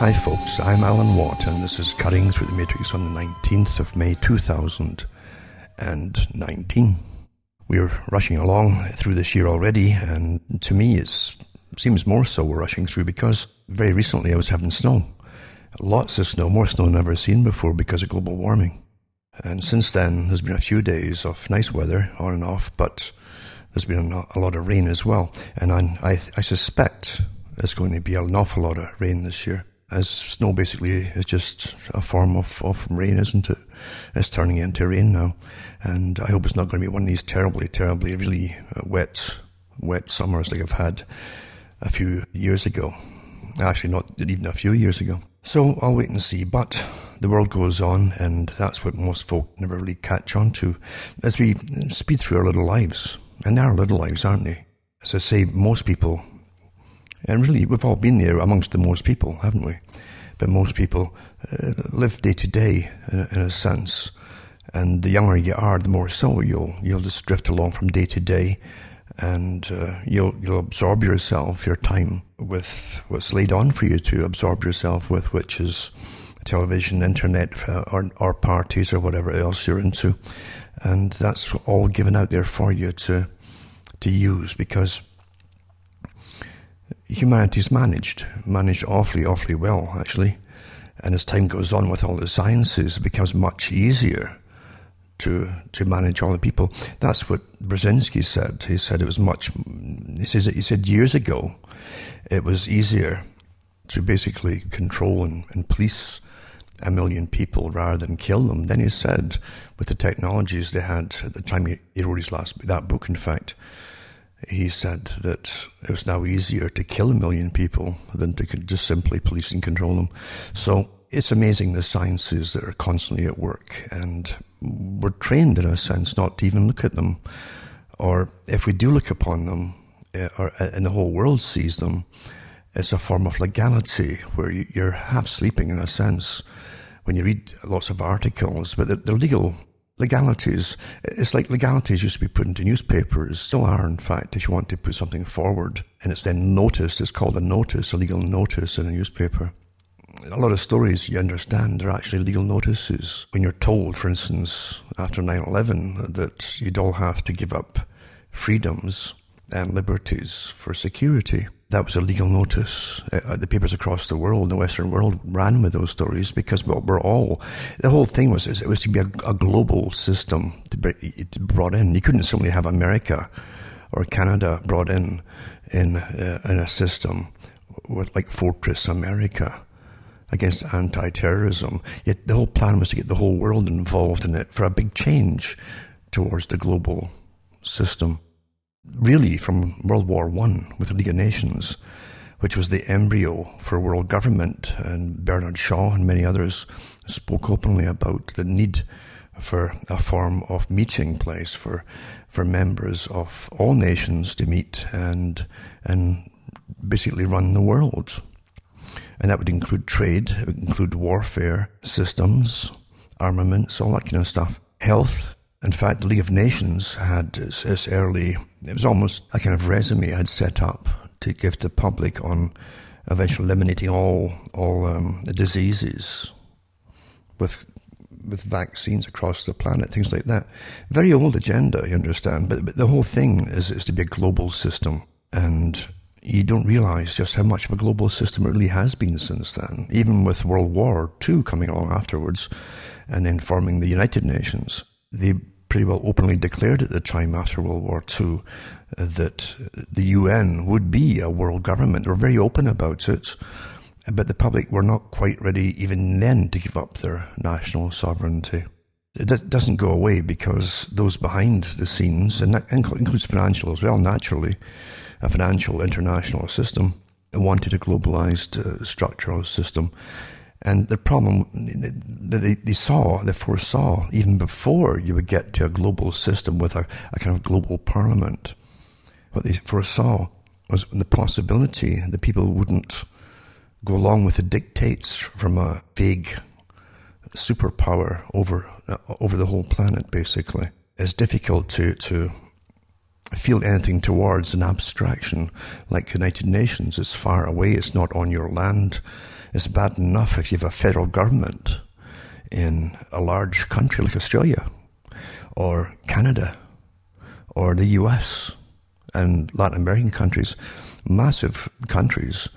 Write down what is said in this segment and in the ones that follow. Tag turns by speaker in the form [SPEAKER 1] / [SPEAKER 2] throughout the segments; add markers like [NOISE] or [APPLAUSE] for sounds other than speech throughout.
[SPEAKER 1] Hi, folks. I'm Alan Watt, and this is Cutting Through the Matrix on the 19th of May 2019. We're rushing along through this year already, and to me, it seems more so we're rushing through because very recently I was having snow. Lots of snow, more snow than I've ever seen before because of global warming. And since then, there's been a few days of nice weather on and off, but there's been a lot of rain as well. And I, I, I suspect there's going to be an awful lot of rain this year as snow basically is just a form of, of rain, isn't it? It's turning into rain now. And I hope it's not going to be one of these terribly, terribly, really uh, wet, wet summers like I've had a few years ago. Actually, not even a few years ago. So I'll wait and see. But the world goes on, and that's what most folk never really catch on to as we speed through our little lives. And they are little lives, aren't they? As I say, most people and really, we've all been there amongst the most people, haven't we? But most people uh, live day to day, in, a sense. And the younger you are, the more so you'll you'll just drift along from day to day, and uh, you'll you'll absorb yourself, your time, with what's laid on for you to absorb yourself with, which is television, internet, uh, or, or parties, or whatever else you're into, and that's all given out there for you to to use because humanity's managed, managed awfully, awfully well, actually. And as time goes on with all the sciences, it becomes much easier to to manage all the people. That's what Brzezinski said. He said it was much. He says he said years ago, it was easier to basically control and, and police a million people rather than kill them. Then he said, with the technologies they had at the time he, he wrote his last that book, in fact, he said that it was now easier to kill a million people than to just simply police and control them. So it's amazing the sciences that are constantly at work, and we're trained in a sense not to even look at them, or if we do look upon them, eh, or, eh, and the whole world sees them, it's a form of legality where you're half sleeping in a sense when you read lots of articles, but they're, they're legal legalities. It's like legalities used to be put into newspapers, still are, in fact, if you want to put something forward and it's then noticed, it's called a notice, a legal notice in a newspaper. A lot of stories you understand are actually legal notices. When you're told, for instance, after 9 11, that you'd all have to give up freedoms and liberties for security that was a legal notice. Uh, the papers across the world, the Western world, ran with those stories because well, we're all. The whole thing was it was to be a, a global system to be brought in. You couldn't simply have America or Canada brought in in uh, in a system with like Fortress America against anti-terrorism. Yet the whole plan was to get the whole world involved in it for a big change towards the global system really from World War One with the League of Nations, which was the embryo for world government. And Bernard Shaw and many others spoke openly about the need for a form of meeting place for for members of all nations to meet and and basically run the world. And that would include trade, it would include warfare systems, armaments, all that kind of stuff. Health, in fact, the League of Nations had its early, it was almost a kind of resume had set up to give the public on eventually eliminating all all um, diseases with with vaccines across the planet, things like that. Very old agenda, you understand, but, but the whole thing is, is to be a global system. And you don't realize just how much of a global system it really has been since then, even with World War II coming along afterwards and then forming the United Nations. They pretty well openly declared at the time after World War II uh, that the UN would be a world government. They were very open about it, but the public were not quite ready even then to give up their national sovereignty. It doesn't go away because those behind the scenes, and that includes financial as well, naturally, a financial international system, wanted a globalized uh, structural system and the problem that they, they saw, they foresaw, even before you would get to a global system with a, a kind of global parliament, what they foresaw was the possibility that people wouldn't go along with the dictates from a vague superpower over uh, over the whole planet. Basically, it's difficult to to feel anything towards an abstraction like United Nations. It's far away. It's not on your land It's bad enough if you have a federal government in a large country like Australia or Canada or the US and Latin American countries, massive countries.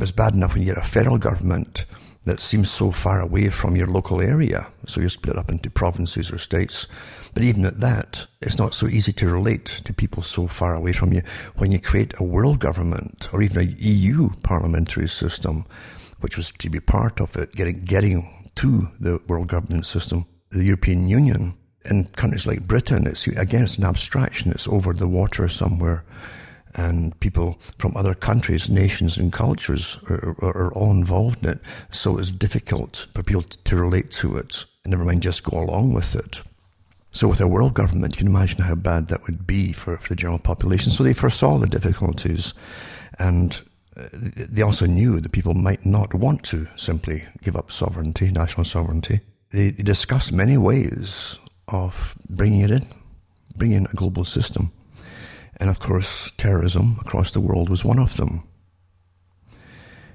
[SPEAKER 1] It's bad enough when you get a federal government that seems so far away from your local area. So you're split up into provinces or states. But even at that, it's not so easy to relate to people so far away from you. When you create a world government or even a EU parliamentary system, which was to be part of it, getting, getting to the world government system, the European Union, in countries like Britain, it's again, it's an abstraction. It's over the water somewhere and people from other countries, nations, and cultures are, are, are, all involved in it. So it's difficult for people to relate to it, never mind just go along with it. So with a world government, you can imagine how bad that would be for, for the general population. So they foresaw the difficulties, and they also knew that people might not want to simply give up sovereignty, national sovereignty. They, they discussed many ways of bringing it in, bringing in a global system. And of course, terrorism across the world was one of them.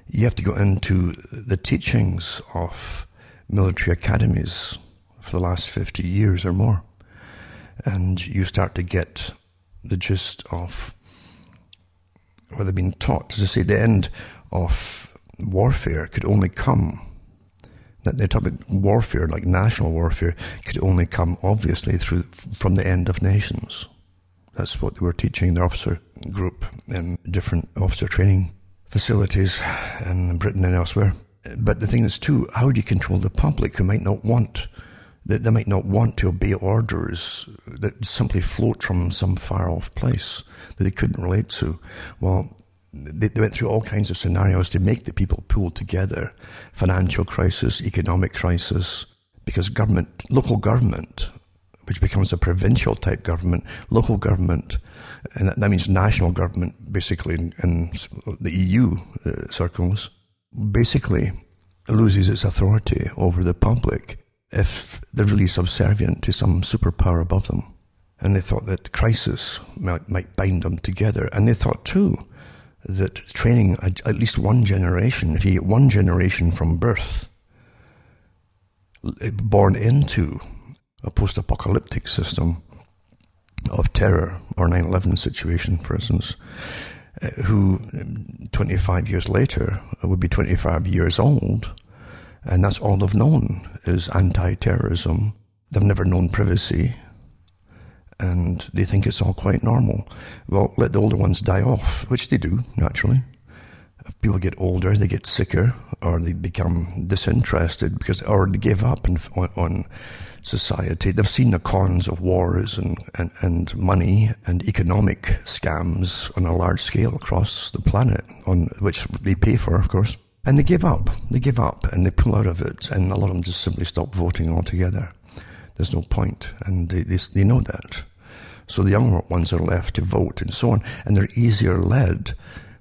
[SPEAKER 1] You have to go into the teachings of military academies for the last 50 years or more. And you start to get the gist of what they've been taught. As I say, the end of warfare could only come, that they're talking about warfare, like national warfare, could only come obviously through from the end of nations. That's what they were teaching the officer group in different officer training facilities in Britain and elsewhere. But the thing is too, how do you control the public who might not want that they might not want to obey orders that simply float from some far off place that they couldn't relate to? Well, they, they went through all kinds of scenarios to make the people pull together. Financial crisis, economic crisis, because government, local government which becomes a provincial type government, local government, and that, that means national government, basically in, in the EU uh, circles, basically loses its authority over the public if they're really subservient to some superpower above them. And they thought that crisis might, might bind them together. And they thought too that training at least one generation, if you get one generation from birth, born into a post apocalyptic system of terror or 9 11 situation, for instance, uh, who 25 years later would be 25 years old, and that's all they've known is anti terrorism. They've never known privacy, and they think it's all quite normal. Well, let the older ones die off, which they do, naturally. If people get older, they get sicker, or they become disinterested because, or they give up on, on society. They've seen the cons of wars and, and, and money and economic scams on a large scale across the planet, on which they pay for, of course. And they give up. They give up and they pull out of it, and a lot of them just simply stop voting altogether. There's no point. and they, they, they know that. So the younger ones are left to vote and so on, and they're easier led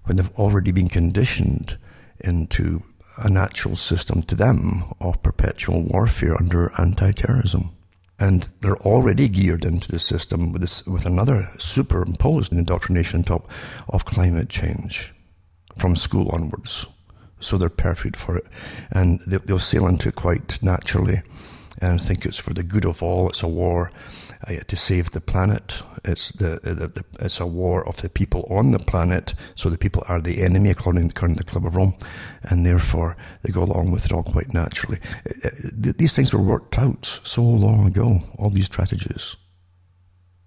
[SPEAKER 1] when they've already been conditioned into a natural system to them of perpetual warfare under anti-terrorism. And they're already geared into the system with, this, with another superimposed indoctrination on top of climate change from school onwards. So they're perfect for it. And they, they'll sail into it quite naturally and think it's for the good of all. It's a war uh, to save the planet. It's the, the, the, it's a war of the people on the planet. So the people are the enemy, according to the Club of Rome, and therefore they go along with it all quite naturally. Uh, uh, these things were worked out so long ago. All these strategies,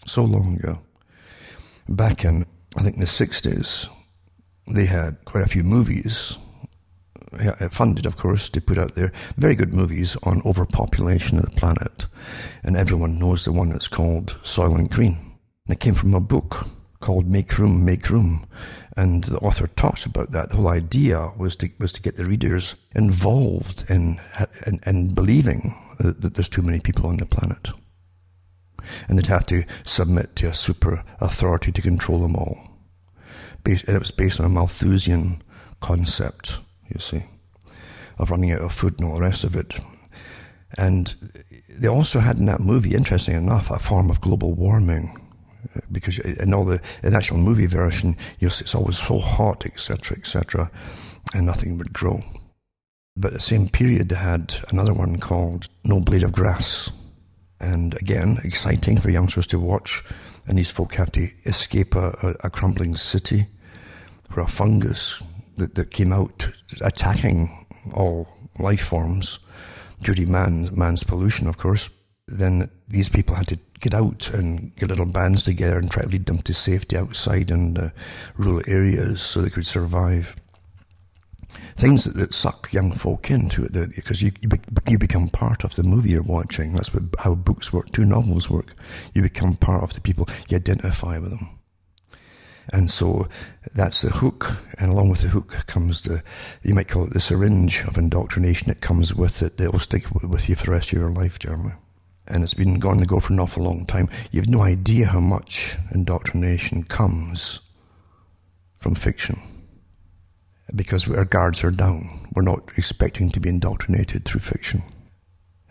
[SPEAKER 1] so long ago. Back in I think the sixties, they had quite a few movies Uh, funded, of course, to put out there very good movies on overpopulation of the planet. And everyone knows the one that's called Soylent Green. And it came from a book called Make Room, Make Room. And the author talks about that. The whole idea was to, was to get the readers involved in, in, in believing that, that there's too many people on the planet. And they'd have to submit to a super authority to control them all. And it was based on a Malthusian concept you see, of running out of food and all the rest of it. And they also had in that movie, interesting enough, a form of global warming. Uh, because in all the in actual movie version, you know, it's always so hot, etc., etc., and nothing would grow. But the same period, had another one called No Blade of Grass. And again, exciting for youngsters to watch. And these folk have to escape a, a, a crumbling city where a fungus that, that came out attacking all life forms to man, man's pollution, of course. Then these people had to get out and get little bands together and try to lead them to safety outside in rural areas so they could survive things that, that, suck young folk into it because you, you, you become part of the movie you're watching. That's what, how books work, two novels work. You become part of the people, you identify with them. And so that's the hook, and along with the hook comes the, you might call it the syringe of indoctrination that comes with it will stick with you for the rest of your life, Jeremy. And it's been going to go for an awful long time. You have no idea how much indoctrination comes from fiction because our guards are down. We're not expecting to be indoctrinated through fiction.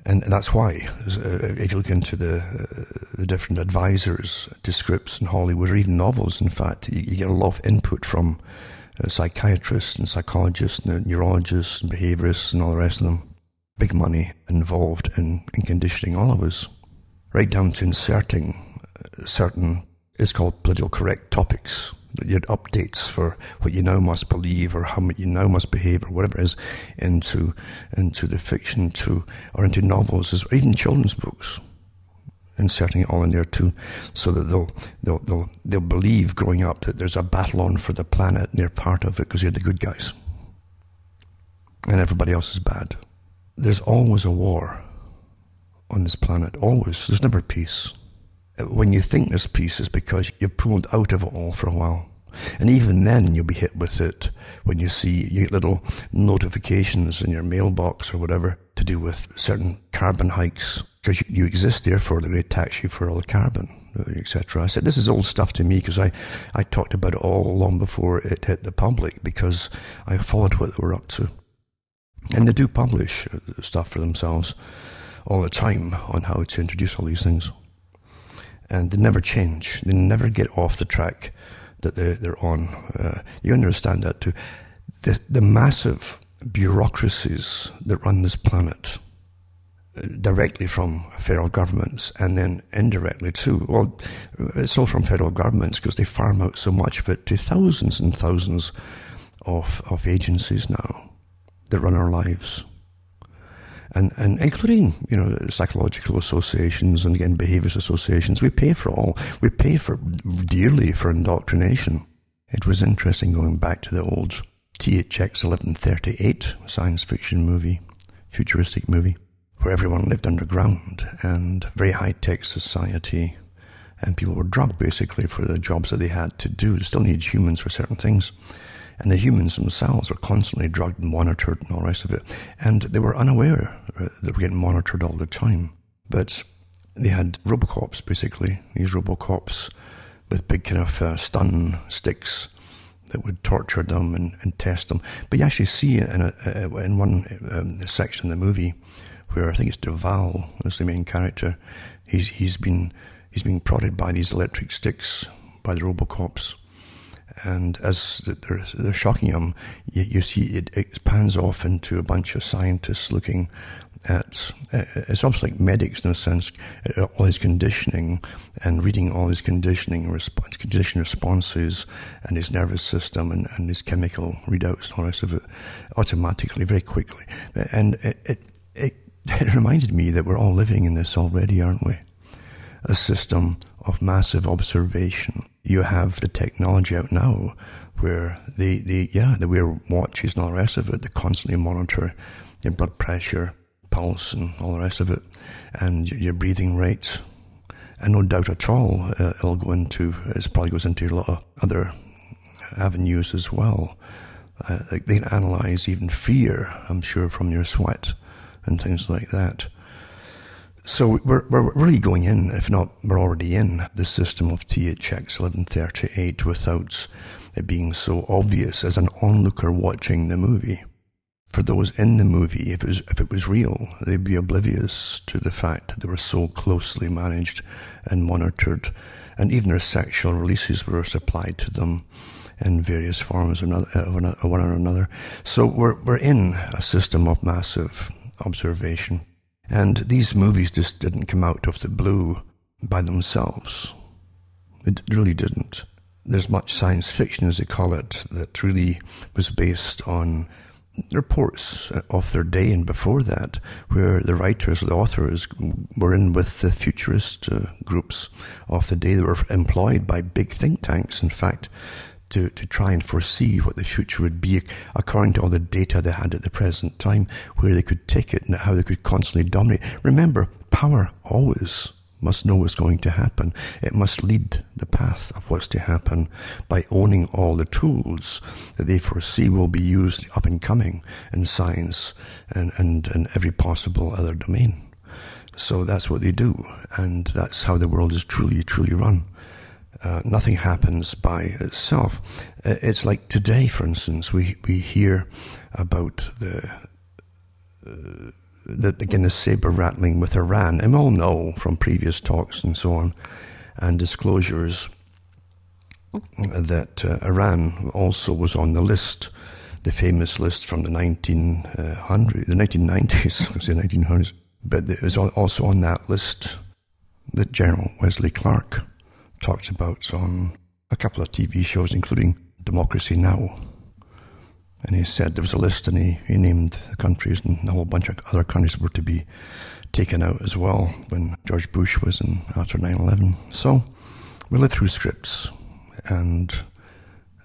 [SPEAKER 1] And that's why, uh, if you look into the, uh, the different advisors to scripts in Hollywood, or even novels, in fact, you, you get a lot of input from uh, psychiatrists and psychologists and neurologists and behaviorists and all the rest of them. Big money involved in, in conditioning all of us, right down to inserting uh, certain, it's called political correct topics your updates for what you now must believe or how you now must behave or whatever it is into into the fiction to or into novels or even children's books inserting it all in there too so that they'll they'll they'll, they'll believe growing up that there's a battle on for the planet and they're part of it because you're the good guys. And everybody else is bad. There's always a war on this planet always. There's never peace when you think this peace, is because you've pulled out of it all for a while. And even then, you'll be hit with it when you see you little notifications in your mailbox or whatever to do with certain carbon hikes because you, you exist, going to tax you for all the carbon, etc. I said this is old stuff to me because I, I talked about it all long before it hit the public because I followed what they were up to. And they do publish uh, stuff for themselves all the time on how to introduce all these things and they never change. They never get off the track that they, they're on. Uh, you understand that too. The, the massive bureaucracies that run this planet, uh, directly from federal governments and then indirectly too. Well, it's all from federal governments because they farm out so much of it to thousands and thousands of, of agencies now that run our lives and, and including, you know, psychological associations and again, behaviors associations. We pay for all. We pay for dearly for indoctrination. It was interesting going back to the old THX 1138 science fiction movie, futuristic movie, where everyone lived underground and very high tech society. And people were drugged basically for the jobs that they had to do. They still needed humans for certain things. And the humans themselves were constantly drugged and monitored and all the rest of it. And they were unaware that they were getting monitored all the time. But they had Robocops, basically, these Robocops with big kind of uh, stun sticks that would torture them and, and, test them. But you actually see in, a, in one um, section of the movie where I think it's Duvall as the main character. He's, he's been, he's being prodded by these electric sticks by the Robocops and as they're, they're shocking him, you, you see it, pans off into a bunch of scientists looking at uh, it's almost like medics in a sense, uh, all his conditioning and reading all his conditioning response, condition responses and his nervous system and, and his chemical readouts and all the rest of it automatically, very quickly. And it, it, it, [LAUGHS] it reminded me that we're all living in this already, aren't we? A system of massive observation. You have the technology out now where the, the yeah, the wear watches and all the rest of it, they constantly monitor your blood pressure, pulse and all the rest of it, and your breathing rates. And no doubt at all, uh, it'll go into, it probably goes into a lot of other avenues as well. Uh, they can analyze even fear, I'm sure, from your sweat and things like that. So we're, we're really going in, if not we're already in, the system of THX 1138 without it being so obvious as an onlooker watching the movie. For those in the movie, if it was, if it was real, they'd be oblivious to the fact that they were so closely managed and monitored, and even their sexual releases were supplied to them in various forms of one or another. So we're, we're in a system of massive observation. And these movies just didn't come out of the blue by themselves. It really didn't. There's much science fiction, as they call it, that really was based on reports of their day and before that, where the writers, the authors were in with the futurist uh, groups of the day. They were employed by big think tanks, in fact, to, to try and foresee what the future would be according to all the data they had at the present time, where they could take it and how they could constantly dominate. Remember, power always must know what's going to happen. It must lead the path of what's to happen by owning all the tools that they foresee will be used up and coming in science and, and, and every possible other domain. So that's what they do. And that's how the world is truly, truly run. Uh, nothing happens by itself. Uh, it's like today, for instance, we, we hear about the, uh, the, the saber rattling with Iran. And we all know from previous talks and so on and disclosures that uh, Iran also was on the list, the famous list from the 1900, the 1990s, [LAUGHS] I say 1900s, but it was also on that list that General Wesley Clark talked about on a couple of TV shows, including Democracy Now! And he said there was a list and he, he named the countries and a whole bunch of other countries were to be taken out as well when George Bush was in after 9-11. So we lived through scripts and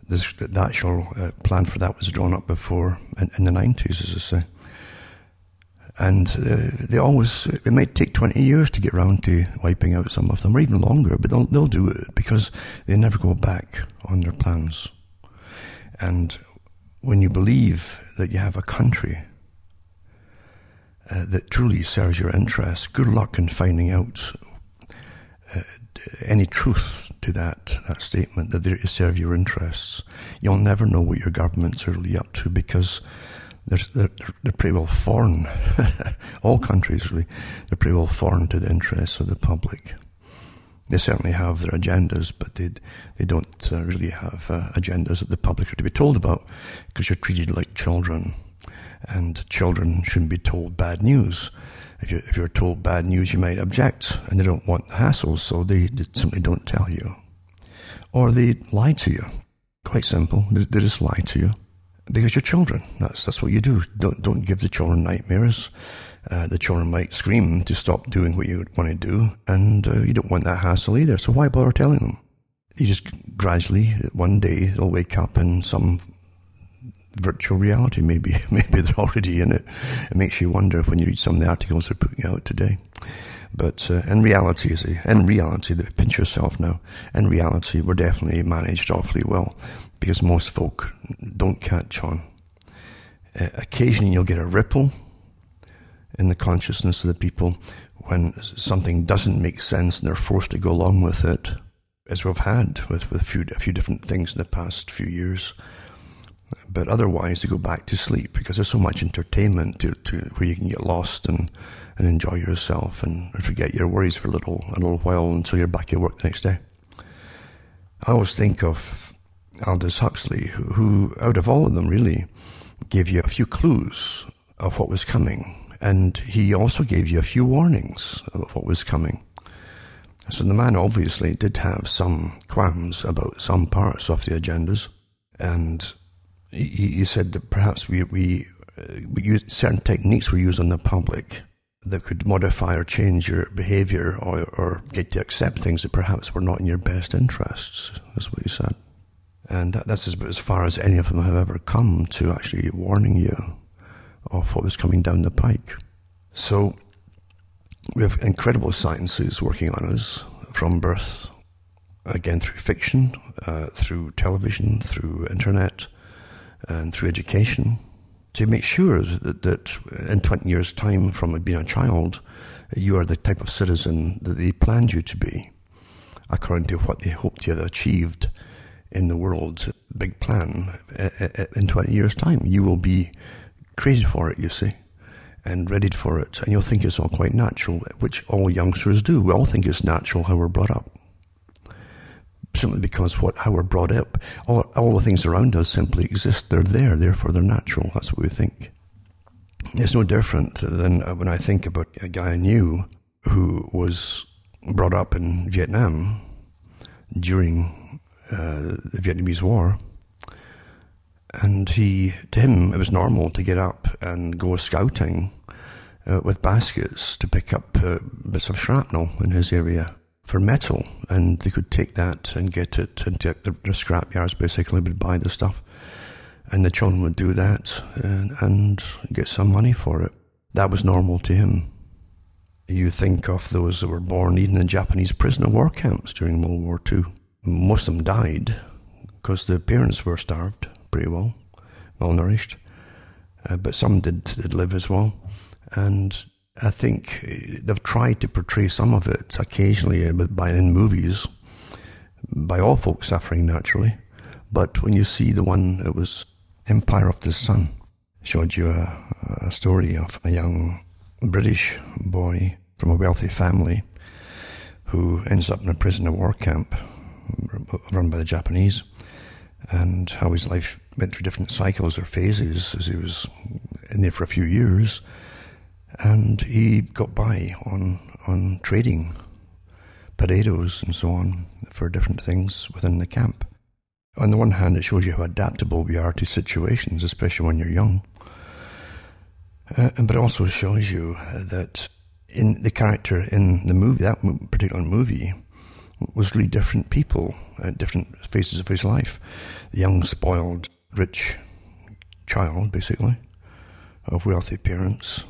[SPEAKER 1] this, the actual uh, plan for that was drawn up before in, in the 90s, as I say. And uh, they always, it might take 20 years to get around to wiping out some of them, or even longer, but they'll, they'll do it because they never go back on their plans. And when you believe that you have a country uh, that truly serves your interests, good luck in finding out uh, any truth to that, that statement that they serve your interests. You'll never know what your governments really up to because they're, they're, they're pretty well foreign. [LAUGHS] All countries, really, they're pretty well foreign to the interests of the public. They certainly have their agendas, but they they don't uh, really have uh, agendas that the public are to be told about because you're treated like children, and children shouldn't be told bad news. If you if you're told bad news, you might object, and they don't want the hassle, so they, they simply don't tell you, or they lie to you. Quite simple. They, they just lie to you because you're children. That's that's what you do. Don't don't give the children nightmares. Uh, the children might scream to stop doing what you want to do, and uh, you don't want that hassle either. So why bother telling them? You just gradually, one day, they'll wake up in some virtual reality. Maybe, [LAUGHS] maybe they're already in it. It makes you wonder when you read some of the articles they're putting out today. But uh, in reality, in reality, pinch yourself now. In reality, we're definitely managed awfully well because most folk don't catch on. Uh, occasionally, you'll get a ripple in the consciousness of the people when something doesn't make sense and they're forced to go along with it, as we've had with, with a, few, a few different things in the past few years. But otherwise, they go back to sleep because there's so much entertainment to, to where you can get lost and, and enjoy yourself and forget your worries for a little, a little while until you're back at work the next day. I always think of Aldous Huxley, who, who out of all of them really gave you a few clues of what was coming and he also gave you a few warnings of what was coming. So the man obviously did have some qualms about some parts of the agendas, and he, he said that perhaps we, we, uh, we used, certain techniques were used on the public that could modify or change your behavior or, or get you to accept things that perhaps were not in your best interests. That's what he said. And that, that's as, as far as any of them have ever come to actually warning you of what was coming down the pike. So we have incredible sciences working on us from birth, again through fiction, uh, through television, through internet, and through education, to make sure that, that in 20 years' time from being a child, you are the type of citizen that they planned you to be, according to what they hoped you had achieved in the world's big plan eh, eh, eh, in 20 years' time. You will be created for it, you see, and readied for it. And you'll think it's all quite natural, which all youngsters do. We all think it's natural how we're brought up. simply because what how we're brought up, all, all the things around us simply exist. They're there, therefore they're natural. That's what we think. It's no different than uh, when I think about a guy I knew who was brought up in Vietnam during uh, the Vietnamese War. And he, to him, it was normal to get up and go scouting uh, with baskets to pick up uh, bits of shrapnel in his area for metal. And they could take that and get it into the, the scrap yards, basically, would buy the stuff. And the children would do that and, and get some money for it. That was normal to him. You think of those that were born even in Japanese prisoner war camps during World War II. Most of them died because the parents were starved pretty well, malnourished. Uh, but some did, did live as well. And I think they've tried to portray some of it occasionally uh, by in movies by all folks suffering naturally. But when you see the one that was Empire of the Sun showed you a, a story of a young British boy from a wealthy family who ends up in a prisoner war camp run by the Japanese, and how his life went through different cycles or phases as he was in there for a few years, and he got by on on trading potatoes and so on for different things within the camp. On the one hand, it shows you how adaptable we are to situations, especially when you're young. Uh, but it also shows you that in the character in the movie, that particular movie, was really different people at different phases of his life. The young, spoiled, rich child, basically, of wealthy parents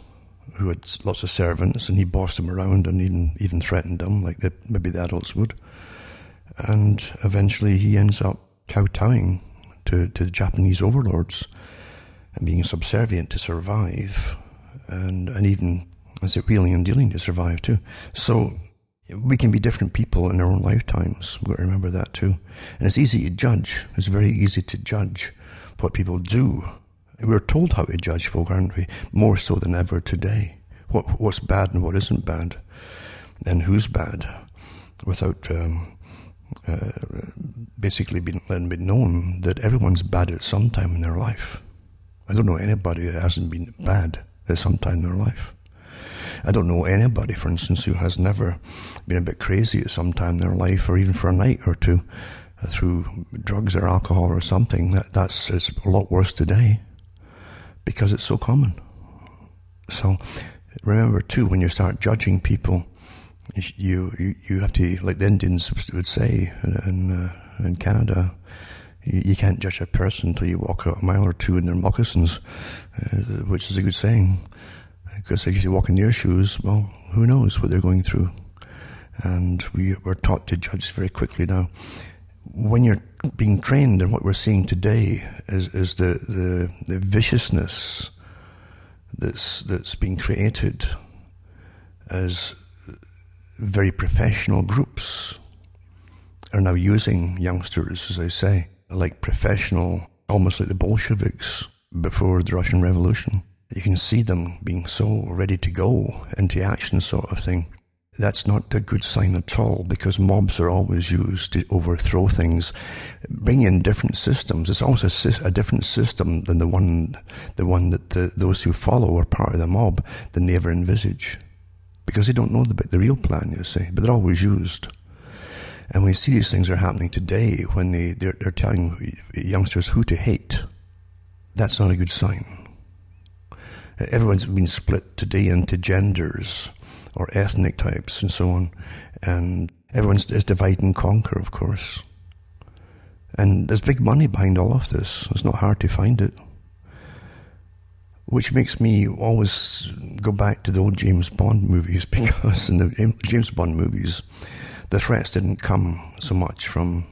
[SPEAKER 1] who had lots of servants, and he bossed them around and even even threatened them, like the, maybe the adults would. And eventually, he ends up kowtowing to, to the Japanese overlords and being subservient to survive and, and even as it wheeling and dealing to survive too. So we can be different people in our own lifetimes. We've got to remember that too. And it's easy to judge. It's very easy to judge what people do. We're told how to judge folk, aren't we? More so than ever today. What, what's bad and what isn't bad, and who's bad, without um, uh, basically been, letting be known that everyone's bad at some time in their life. I don't know anybody that hasn't been bad at some time in their life. I don't know anybody, for instance, who has never been a bit crazy at some time in their life, or even for a night or two, uh, through drugs or alcohol or something. That that's it's a lot worse today because it's so common. So remember too, when you start judging people, you, you, you have to, like the Indians would say in, uh, in Canada, you, you, can't judge a person until you walk a mile or two in their moccasins, uh, which is a good saying. Because if you walk in their shoes, well, who knows what they're going through. And we were taught to judge very quickly now. When you're being trained, and what we're seeing today is, is the, the, the viciousness that's, that's being created as very professional groups are now using youngsters, as I say, like professional, almost like the Bolsheviks before the Russian Revolution. You can see them being so ready to go into action, sort of thing. That's not a good sign at all because mobs are always used to overthrow things. Bring in different systems. It's always a, a different system than the one, the one that the, those who follow are part of the mob than they ever envisage because they don't know the, the real plan, you see, but they're always used. And we see these things are happening today when they, they're, they're telling youngsters who to hate. That's not a good sign. Everyone's been split today into genders or ethnic types and so on. And everyone's is divide and conquer, of course. And there's big money behind all of this. It's not hard to find it which makes me always go back to the old James Bond movies [LAUGHS] because in the James Bond movies, the threats didn't come so much from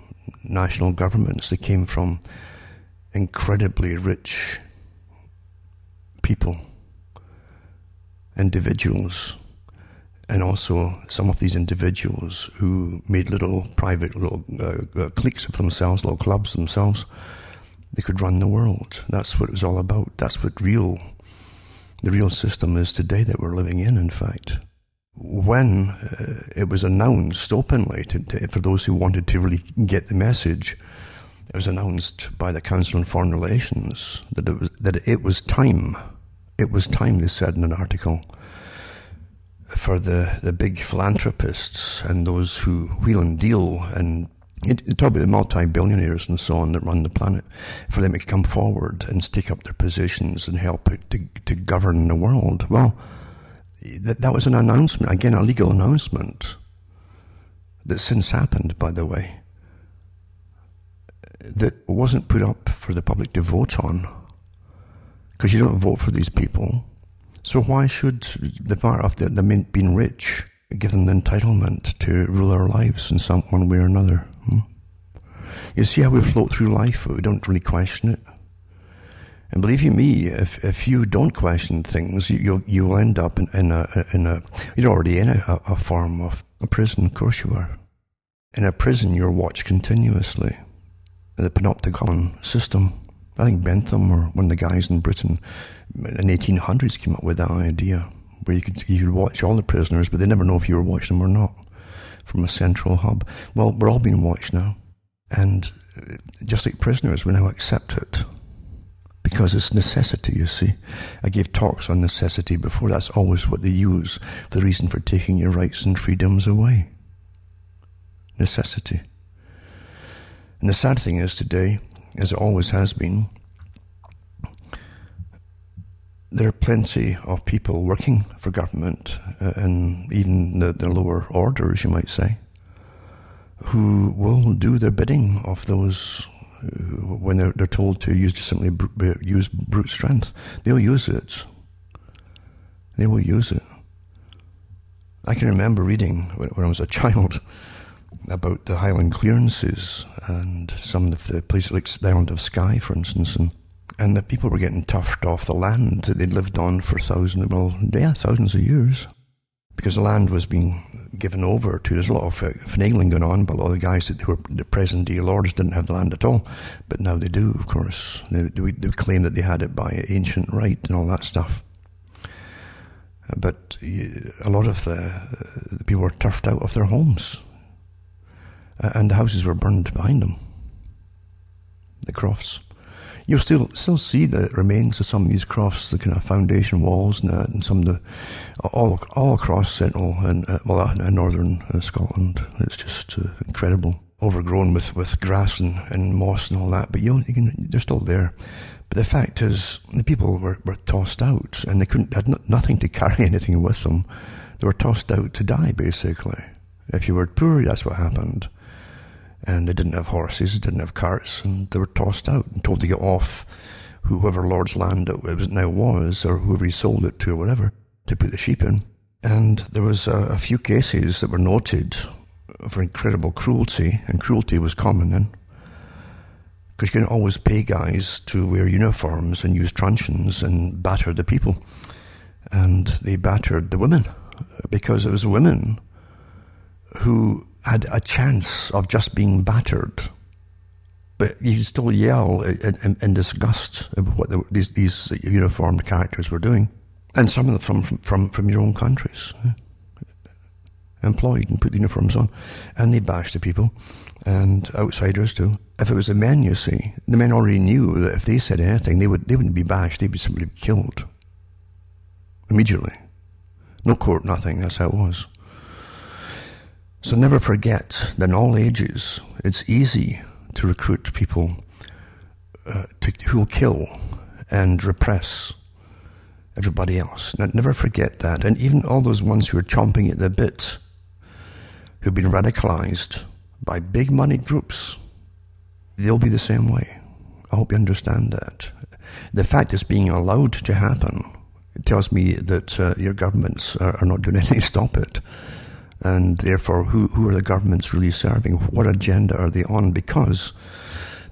[SPEAKER 1] national governments, they came from incredibly rich people, individuals, and also some of these individuals who made little private little uh, uh, cliques of themselves, little clubs themselves they could run the world. That's what it was all about. That's what real, the real system is today that we're living in, in fact. when uh, it was announced openly to, to, for those who wanted to really get the message, it was announced by the Council on Foreign Relations that it was, that it was time. It was time, they said in an article, for the, the big philanthropists and those who wheel and deal and talk about the multi-billionaires and so on that run the planet, for them to come forward and stick up their positions and help to, to govern the world. Well, that, that was an announcement, again, a legal announcement that since happened, by the way, that wasn't put up for the public to vote on because you don't vote for these people. So why should the part of the, them being rich give them the entitlement to rule our lives in some one way or another? Hmm? You see how we float through life, but we don't really question it. And believe you me, if if you don't question things, you, you'll you'll end up in, in a in a you're already in a, a form of a prison. Of course you are. In a prison, you're watched continuously. The panopticon system. I think Bentham or one of the guys in Britain in the 1800s came up with that idea where you could you could watch all the prisoners, but they never know if you were watching them or not from a central hub. Well, we're all being watched now, and uh, just like prisoners, we now accept it because it's necessity, you see. I gave talks on necessity before. That's always what they use, the reason for taking your rights and freedoms away. Necessity. And the sad thing is today, as it always has been, there are plenty of people working for government uh, and even the, the lower orders, you might say, who will do the bidding of those when they're, they're told to use simply br- use brute strength, they'll use it. They will use it. I can remember reading when I was a [LAUGHS] child about the Highland clearances and some of the places like the island of Skye, for instance, and and the people were getting toughed off the land that they'd lived on for thousands, well, yeah, thousands of years because the land was being given over to. There's a lot of finagling going on, but a lot of the guys that were the present day lords didn't have the land at all. But now they do, of course. They, they, they claim that they had it by ancient right and all that stuff. But a lot of the, the people were turfed out of their homes, and the houses were burned behind them. The crofts you'll still still see the remains of some of these crofts, the kind of foundation walls and, uh, and some of the all all across central and uh, well, uh, northern uh, Scotland. It's just uh, incredible, overgrown with, with grass and, and moss and all that. But you, you can, they're still there. But the fact is, the people were, were tossed out, and they couldn't had no, nothing to [LAUGHS] carry anything with them. They were tossed out to die, basically. If you were poor, that's what happened and they didn't have horses, they didn't have carts, and they were tossed out and told to get off whoever Lord's land it was now was, or whoever he sold it to, or whatever, to put the sheep in. And there was a, a few cases that were noted for incredible cruelty, and cruelty was common then. Because you can always pay guys to wear uniforms and use truncheons and batter the people. And they battered the women because it was women who had a chance of just being battered. But you still yell in, in, in disgust of what the, these, these uniformed characters were doing. And some of them from, from, from, your own countries. Employed and put the uniforms on. And they bashed the people and outsiders too. If it was the men, you see, the men already knew that if they said anything, they, would, they wouldn't be bashed, they'd be simply killed. Immediately. No court, nothing, that's how it was. So never forget that in all ages, it's easy to recruit people uh, to, who will kill and repress everybody else. Now, never forget that. And even all those ones who are chomping at the bit, who've been radicalized by big money groups, they'll be the same way. I hope you understand that. The fact it's being allowed to happen tells me that uh, your governments are, are not doing [LAUGHS] anything to stop it. And therefore, who, who are the governments really serving? What agenda are they on? Because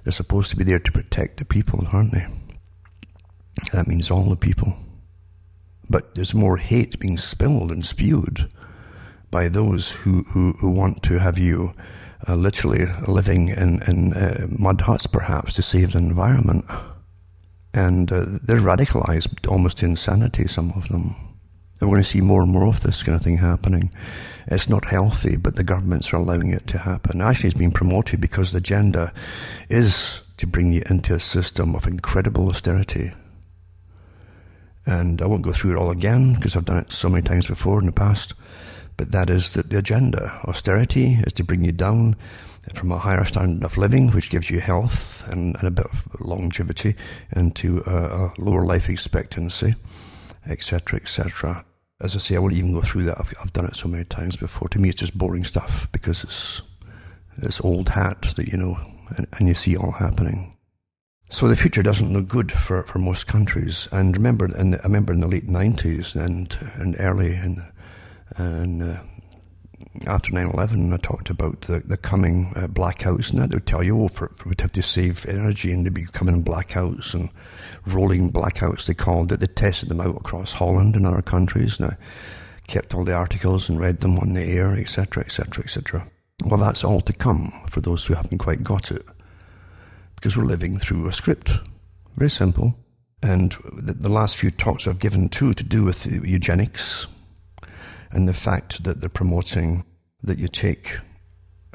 [SPEAKER 1] they're supposed to be there to protect the people, aren't they? That means all the people. But there's more hate being spilled and spewed by those who, who, who want to have you uh, literally living in, in uh, mud huts, perhaps, to save the environment. And uh, they're radicalized almost to insanity, some of them. And we're going to see more and more of this kind of thing happening. It's not healthy, but the governments are allowing it to happen. Actually, it's being promoted because the agenda is to bring you into a system of incredible austerity. And I won't go through it all again because I've done it so many times before in the past. But that is the, the agenda. Austerity is to bring you down from a higher standard of living, which gives you health and, and a bit of longevity, into a, a lower life expectancy, etc., etc. As I say, I won't even go through that. I've, I've done it so many times before. To me, it's just boring stuff because it's it's old hat that you know, and, and you see it all happening. So the future doesn't look good for, for most countries. And remember, in the, I remember in the late nineties and and early and and uh, after 9-11, I talked about the, the coming uh, blackouts, and that they would tell you, oh, for, for, we'd have to save energy, and they'd be coming blackouts and rolling blackouts, they called it. They tested them out across Holland and other countries, and I kept all the articles and read them on the air, etc., etc., etc. Well, that's all to come for those who haven't quite got it, because we're living through a script. Very simple. And the, the last few talks I've given too to do with eugenics, and the fact that they're promoting that you take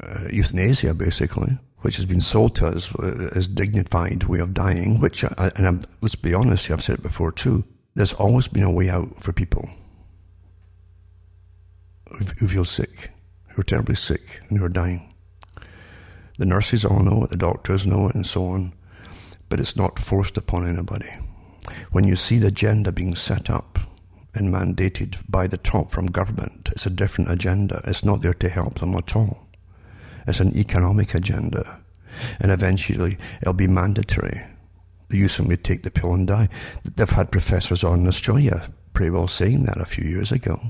[SPEAKER 1] uh, euthanasia, basically, which has been sold to us uh, as a dignified way of dying, which, I, and I'm, let's be honest, I've said it before too, there's always been a way out for people who feel sick, who are terribly sick, and who are dying. The nurses all know it, the doctors know it, and so on, but it's not forced upon anybody. When you see the agenda being set up and mandated by the top from government. It's a different agenda. It's not there to help them at all. It's an economic agenda. And eventually it'll be mandatory. The You simply take the pill and die. They've had professors on in Australia pretty well saying that a few years ago.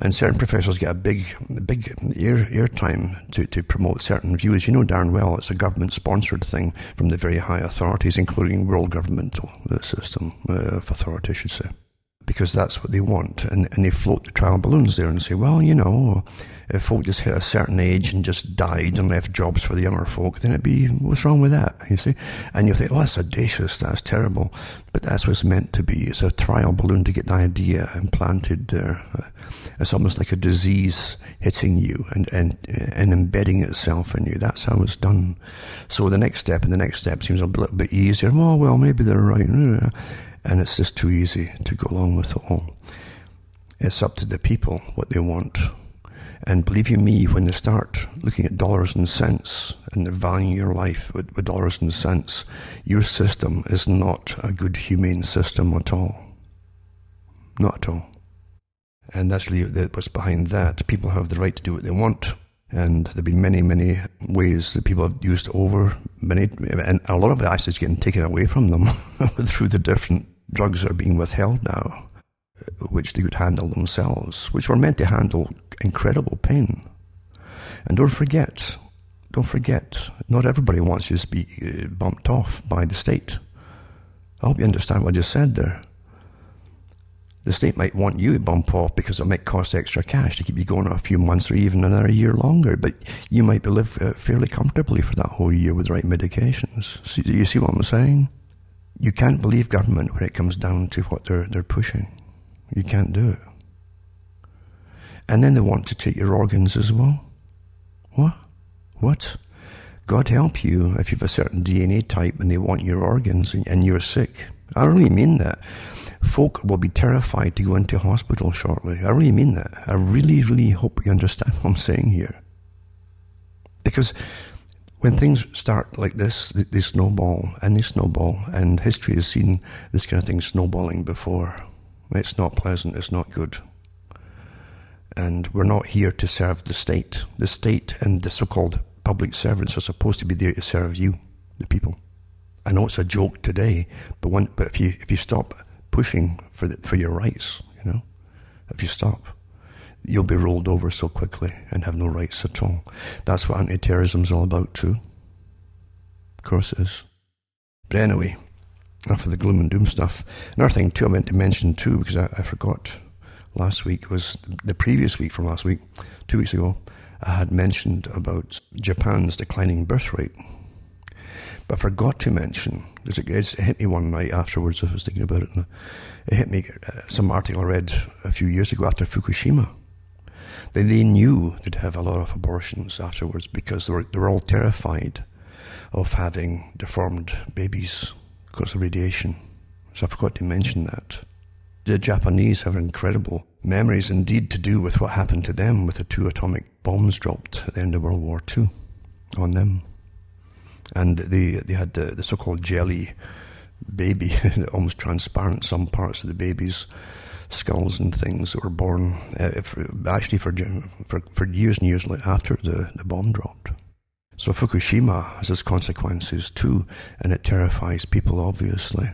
[SPEAKER 1] And certain professors get a big, big ear, ear time to, to promote certain views. You know darn well it's a government sponsored thing from the very high authorities, including world governmental system uh, of authority, I should say because that's what they want. And, and they float the trial balloons there and say, well, you know, if folk just hit a certain age and just died and left jobs for the younger folk, then it'd be, what's wrong with that? You see? And you think, oh, that's audacious, that's terrible. But that's what it's meant to be. It's a trial balloon to get the idea implanted there. Uh, it's almost like a disease hitting you and, and, and embedding itself in you. That's how it's done. So the next step and the next step seems a little bit easier. Oh, well, maybe they're right uh, and it's just too easy to go along with it all. It's up to the people what they want. And believe you me, when they start looking at dollars and cents and they're valuing your life with, with dollars and cents, your system is not a good humane system at all. Not at all. And that's really what's behind that. People have the right to do what they want. And there have been many, many ways that people have used over many, and a lot of the assets getting taken away from them [LAUGHS] through the different drugs are being withheld now, which they could handle themselves, which were meant to handle incredible pain. And don't forget, don't forget, not everybody wants you to be uh, bumped off by the state. I hope you understand what I just said there. The state might want you to bump off because it might cost extra cash to keep you going a few months or even another year longer, but you might live uh, fairly comfortably for that whole year with the right medications. See, you see what I'm saying? You can't believe government when it comes down to what they're, they're pushing. You can't do it. And then they want to take your organs as well. What? What? God help you if you've a certain DNA type and they want your organs and, you're sick. I really mean that. Folk will be terrified to go into hospital shortly. I really mean that. I really, really hope you understand what I'm saying here. Because when things start like this, they snowball and they snowball, and history has seen this kind of thing snowballing before. It's not pleasant, it's not good. And we're not here to serve the state. The state and the so called public servants are supposed to be there to serve you, the people. I know it's a joke today, but when, but if you if you stop pushing for the, for your rights, you know, if you stop, you'll be rolled over so quickly and have no rights at all. That's what anti-terrorism's all about too. Of course it is. But anyway, of the gloom and doom stuff. Another thing too I meant to mention too, because I, I forgot last week, was the previous week from last week, two weeks ago, I had mentioned about Japan's declining birth rate. But I forgot to mention, because it, it hit me one night afterwards, I was thinking about it, and it hit me, uh, some article I read a few years ago after Fukushima. They, they knew they'd have a lot of abortions afterwards because they were, they were all terrified of having deformed babies because of radiation. So I forgot to mention that. The Japanese have incredible memories indeed to do with what happened to them with the two atomic bombs dropped at the end of World War II on them. And they, they had the, the so called jelly baby, [LAUGHS] almost transparent, some parts of the baby's skulls and things that were born uh, actually for, for, for years and years after the, the bomb dropped. So Fukushima has its consequences too, and it terrifies people, obviously.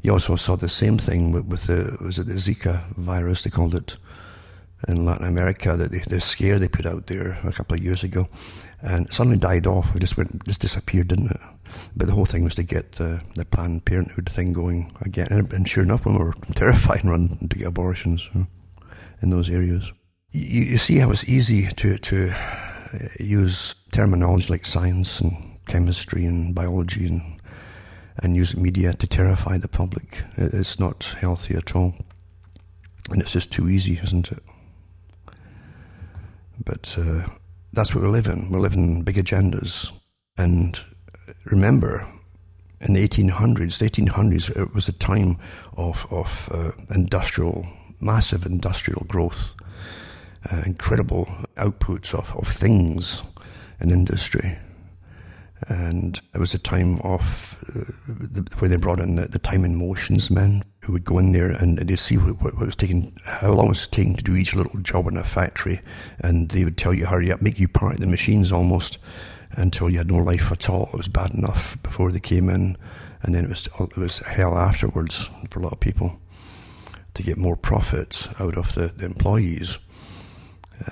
[SPEAKER 1] You also saw the same thing with, with the was it the Zika virus they called it in Latin America that the, the scare they put out there a couple of years ago, and it suddenly died off. It just went just disappeared, didn't it? But the whole thing was to get the, the Planned Parenthood thing going again, and, and sure enough, women were [LAUGHS] terrified and run to get abortions in those areas. You, you see how it's easy to to use terminology like science and chemistry and biology and and use media to terrify the public. It's not healthy at all. And it's just too easy, isn't it? But uh, that's what we live in. We live in big agendas. And remember, in the 1800s, the 1800s, it was a time of, of uh, industrial, massive industrial growth, uh, incredible outputs of, of things in industry. And it was a time of uh, the, where they brought in the, the, time and motions men who would go in there and they see what, what, was taking, how long it was taking to do each little job in a factory, and they would tell you hurry up, make you part of the machines almost until you had no life at all. It was bad enough before they came in, and then it was it was hell afterwards for a lot of people to get more profits out of the, the employees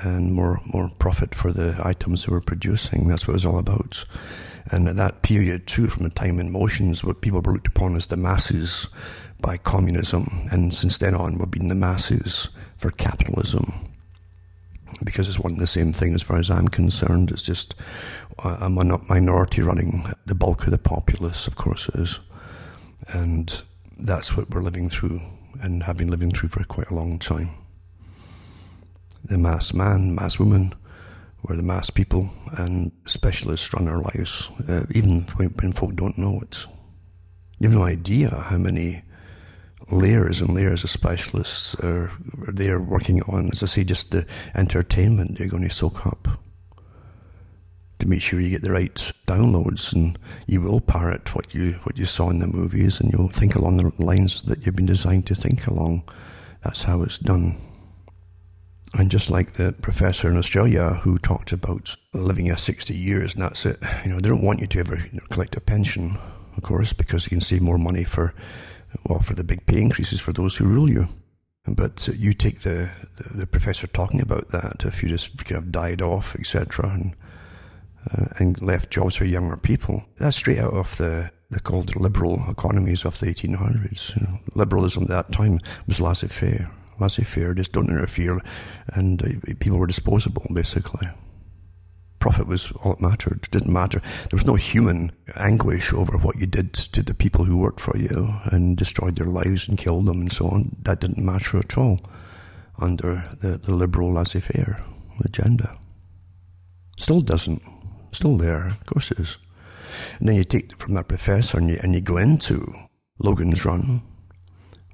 [SPEAKER 1] and more more profit for the items they were producing. That's what it was all about. And at that period, too, from the time in motions, what people were looked upon as the masses by communism, and since then on, we've been the masses for capitalism. Because it's one and the same thing as far as I'm concerned. It's just a minority running the bulk of the populace, of course, it is. And that's what we're living through and have been living through for quite a long time. The mass man, mass woman, where the mass people and specialists run our lives, uh, even when, when folk don't know it. You have no idea how many layers and layers of specialists are, are there working on, as I say, just the entertainment you're going to soak up to make sure you get the right downloads and you will parrot what you what you saw in the movies and you'll think along the lines that you've been designed to think along. That's how it's done. And just like the professor in Australia who talked about living a 60 years and that's it, you know, they don't want you to ever you know, collect a pension, of course, because you can save more money for, well, for the big pay increases for those who rule you. But you take the, the, the professor talking about that, if you just kind of died off, etc., and, uh, and left jobs for younger people, that's straight out of the, the called liberal economies of the 1800s. You know, liberalism at that time was laissez faire laissez faire, just don't interfere, and uh, people were disposable, basically. Profit was all that mattered. It didn't matter. There was no human anguish over what you did to the people who worked for you and destroyed their lives and killed them and so on. That didn't matter at all under the, the liberal laissez faire agenda. Still doesn't. Still there. Of course it is. And then you take from that professor and you, and you go into Logan's Run,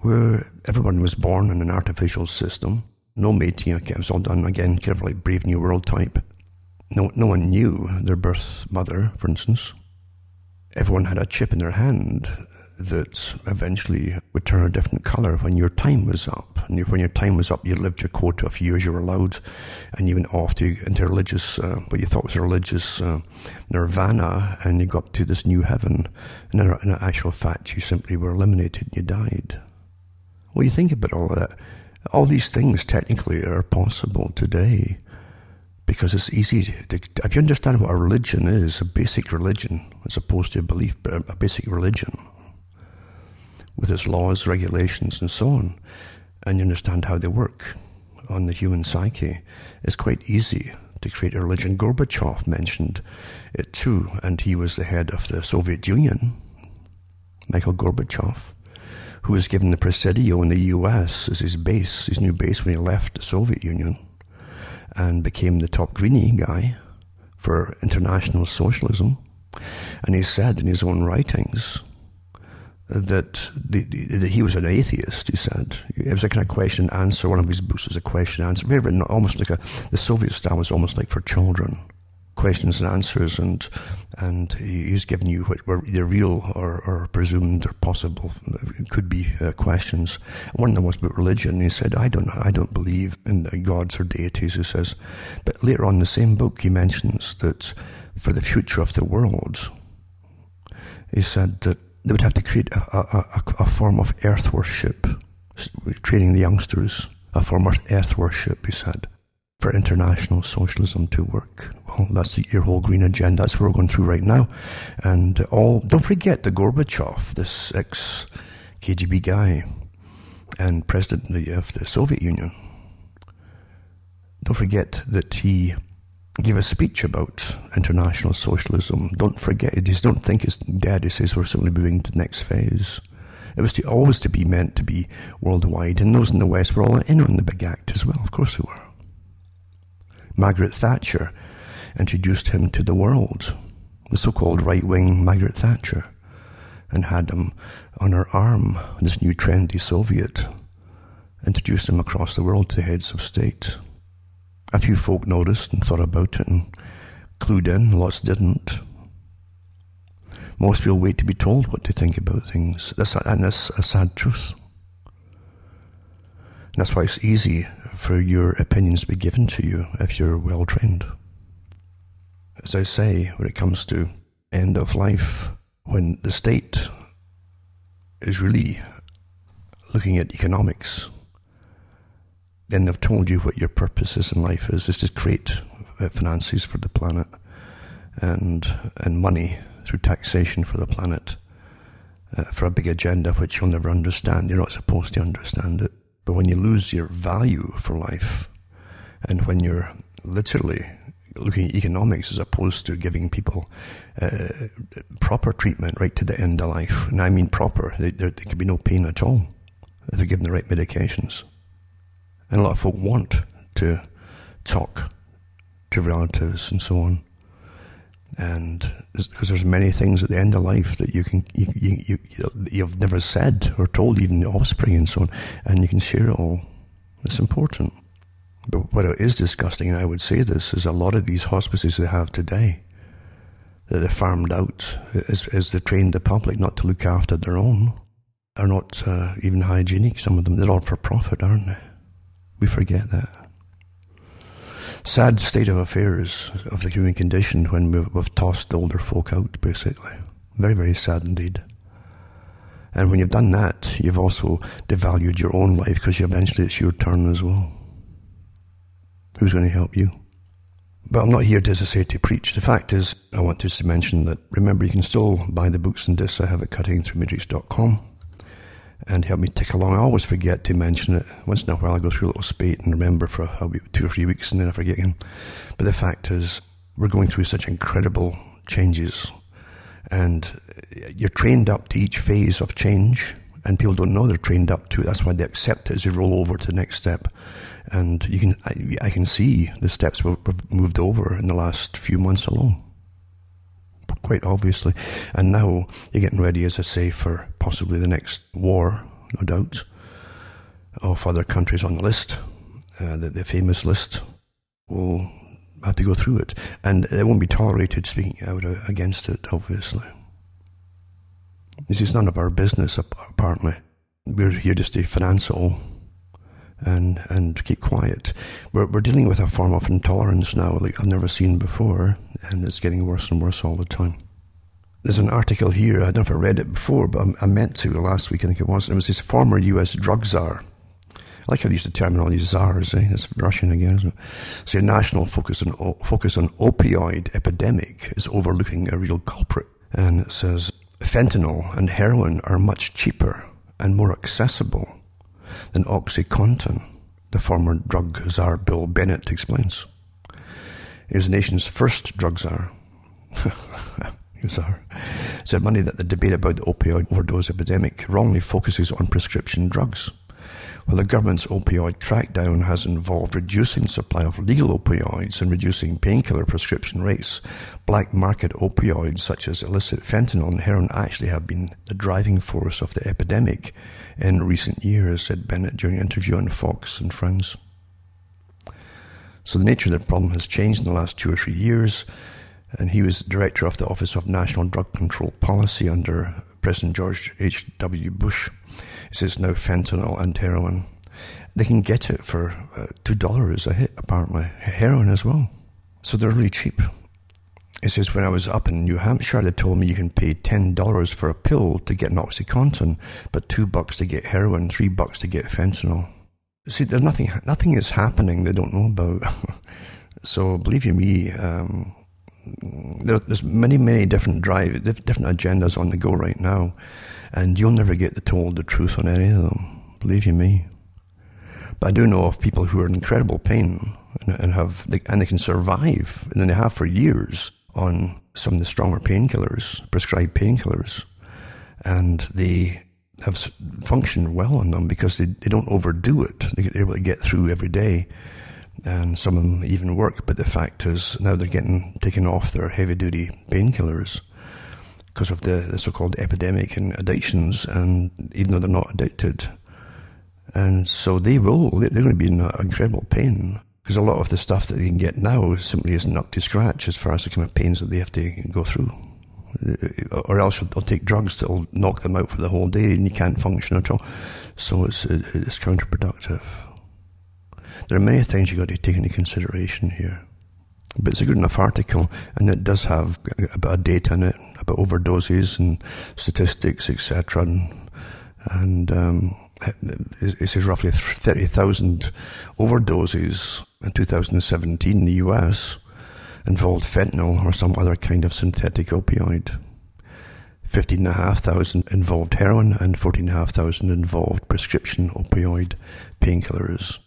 [SPEAKER 1] where everyone was born in an artificial system. No mating, okay, it was all done again, like Brave New World type. No, no one knew their birth mother, for instance. Everyone had a chip in their hand that eventually would turn a different color when your time was up. And when your time was up, you lived your quota of years you were allowed, and you went off to into religious, uh, what you thought was religious uh, nirvana, and you got to this new heaven. And in, in actual fact, you simply were eliminated you died. Well, you think about all that. All these things technically are possible today because it's easy to, if you understand what a religion is, a basic religion, as opposed to a belief, but a basic religion with its laws, regulations, and so on, and you understand how they work on the human psyche, it's quite easy to create a religion. Gorbachev mentioned it too, and he was the head of the Soviet Union, Michael Gorbachev, who was given the Presidio in the US as his base, his new base when he left the Soviet Union, and became the top greenie guy for international socialism. And he said in his own writings that, the, that he was an atheist, he said. It was a kind of question and answer. One of his books was a question and answer. Very written, almost like a, the Soviet style was almost like for children. Questions and answers, and and he's giving you what were either real or, or presumed or possible, could be uh, questions. One of them was about religion. He said, "I don't, I don't believe in gods or deities." He says, but later on in the same book, he mentions that for the future of the world, he said that they would have to create a, a, a, a form of earth worship, training the youngsters, a form of earth worship, he said, for international socialism to work. Well, that's the, your whole green agenda. That's what we're going through right now. And all, don't forget the Gorbachev, this ex KGB guy and president of the Soviet Union. Don't forget that he gave a speech about international socialism. Don't forget, he don't think it's dead. He says we're simply moving to the next phase. It was to, always to be meant to be worldwide, and those in the West were all in on the big act as well. Of course they were. Margaret Thatcher introduced him to the world, the so-called right-wing Margaret Thatcher, and had him on her arm, this new trendy Soviet, introduced him across the world to heads of state. A few folk noticed and thought about it and clued in, lots didn't. Most people wait to be told what to think about things, and that's a sad truth. And that's why it's easy for your opinions to be given to you if you're well trained. As I say, when it comes to end of life, when the state is really looking at economics, then they've told you what your purpose is in life is, is to create finances for the planet and, and money through taxation for the planet uh, for a big agenda which you'll never understand. You're not supposed to understand it. But when you lose your value for life and when you're literally looking at economics as opposed to giving people uh, proper treatment right to the end of life, and I mean proper, there, there, could be no pain at all if they're given the right medications. And a lot of folk want to talk to relatives and so on. And because there's many things at the end of life that you can you, you, you you've never said or told even the offspring and so on, and you can share it all. It's important. But what is disgusting, and I would say this, is a lot of these hospices they have today that they're farmed out as, as they trained the public not to look after their own are not uh, even hygienic. Some of them they're all for profit, aren't they? We forget that. Sad state of affairs of the human condition when we've, we've tossed the older folk out, basically. Very, very sad indeed. And when you've done that, you've also devalued your own life because eventually it's your turn as well. Who's going to help you? But I'm not here, to, as I say, to preach. The fact is, I want just to mention that, remember, you can still buy the books and discs I have at cuttingthroughmatrix.com and help me tick along. I always forget to mention it. Once in a while, I go through a little spate and remember for two or three weeks, and then I forget again. But the fact is, we're going through such incredible changes, and you're trained up to each phase of change, and people don't know they're trained up to it. That's why they accept it as they roll over to the next step. And you can, I, I can see the steps we've moved over in the last few months alone quite obviously. And now you're getting ready, as I say, for possibly the next war, no doubt, of other countries on the list, uh, the, the famous list. will have to go through it, and it won't be tolerated speaking out against it, obviously. This is none of our business, apparently. We're here just to finance all and and keep quiet. We're we're dealing with a form of intolerance now like I've never seen before, and it's getting worse and worse all the time. There's an article here. I don't know if I read it before, but I meant to last week. I think it was. It was this former U.S. drug czar. I like how they use the terminology czars. Eh? It's Russian again, isn't it? So a national focus on focus on opioid epidemic is overlooking a real culprit, and it says fentanyl and heroin are much cheaper and more accessible than OxyContin, the former drug czar Bill Bennett explains. He was the nation's first drug czar. [LAUGHS] he czar. Said Monday that the debate about the opioid overdose epidemic wrongly focuses on prescription drugs. While the government's opioid crackdown has involved reducing supply of legal opioids and reducing painkiller prescription rates, black market opioids such as illicit fentanyl and heroin actually have been the driving force of the epidemic in recent years, said Bennett during an interview on Fox and Friends. So the nature of the problem has changed in the last two or three years, and he was director of the Office of National Drug Control Policy under President George H.W. Bush. Says now fentanyl and heroin. They can get it for uh, $2 a hit, apparently. Heroin as well. So they're really cheap. He says, when I was up in New Hampshire, they told me you can pay $10 for a pill to get an Oxycontin, but two bucks to get heroin, three bucks to get fentanyl. See, there's nothing, nothing is happening they don't know about. [LAUGHS] so believe you me, um, there, there's many, many different drive, different agendas on the go right now, and you'll never get to told the truth on any of them. Believe you me. But I do know of people who are in incredible pain and, and have, and they can survive, and they have for years on some of the stronger painkillers, prescribed painkillers, and they have functioned well on them because they, they don't overdo it. They're able to get through every day and some of them even work. But the fact is, now they're getting taken off their heavy duty painkillers because of the, the so called epidemic and addictions, and even though they're not addicted. And so they will, they're going to be in incredible pain because a lot of the stuff that they can get now simply isn't up to scratch as far as the kind of pains that they have to go through. Or else they'll take drugs that'll knock them out for the whole day and you can't function at all. So it's, it's counterproductive. There are many things you've got to take into consideration here. But it's a good enough article, and it does have a bit of data in it about overdoses and statistics, etc. And, and um, it says roughly 30,000 overdoses in 2017 in the US involved fentanyl or some other kind of synthetic opioid. 15,500 involved heroin and 14,500 involved prescription opioid painkillers.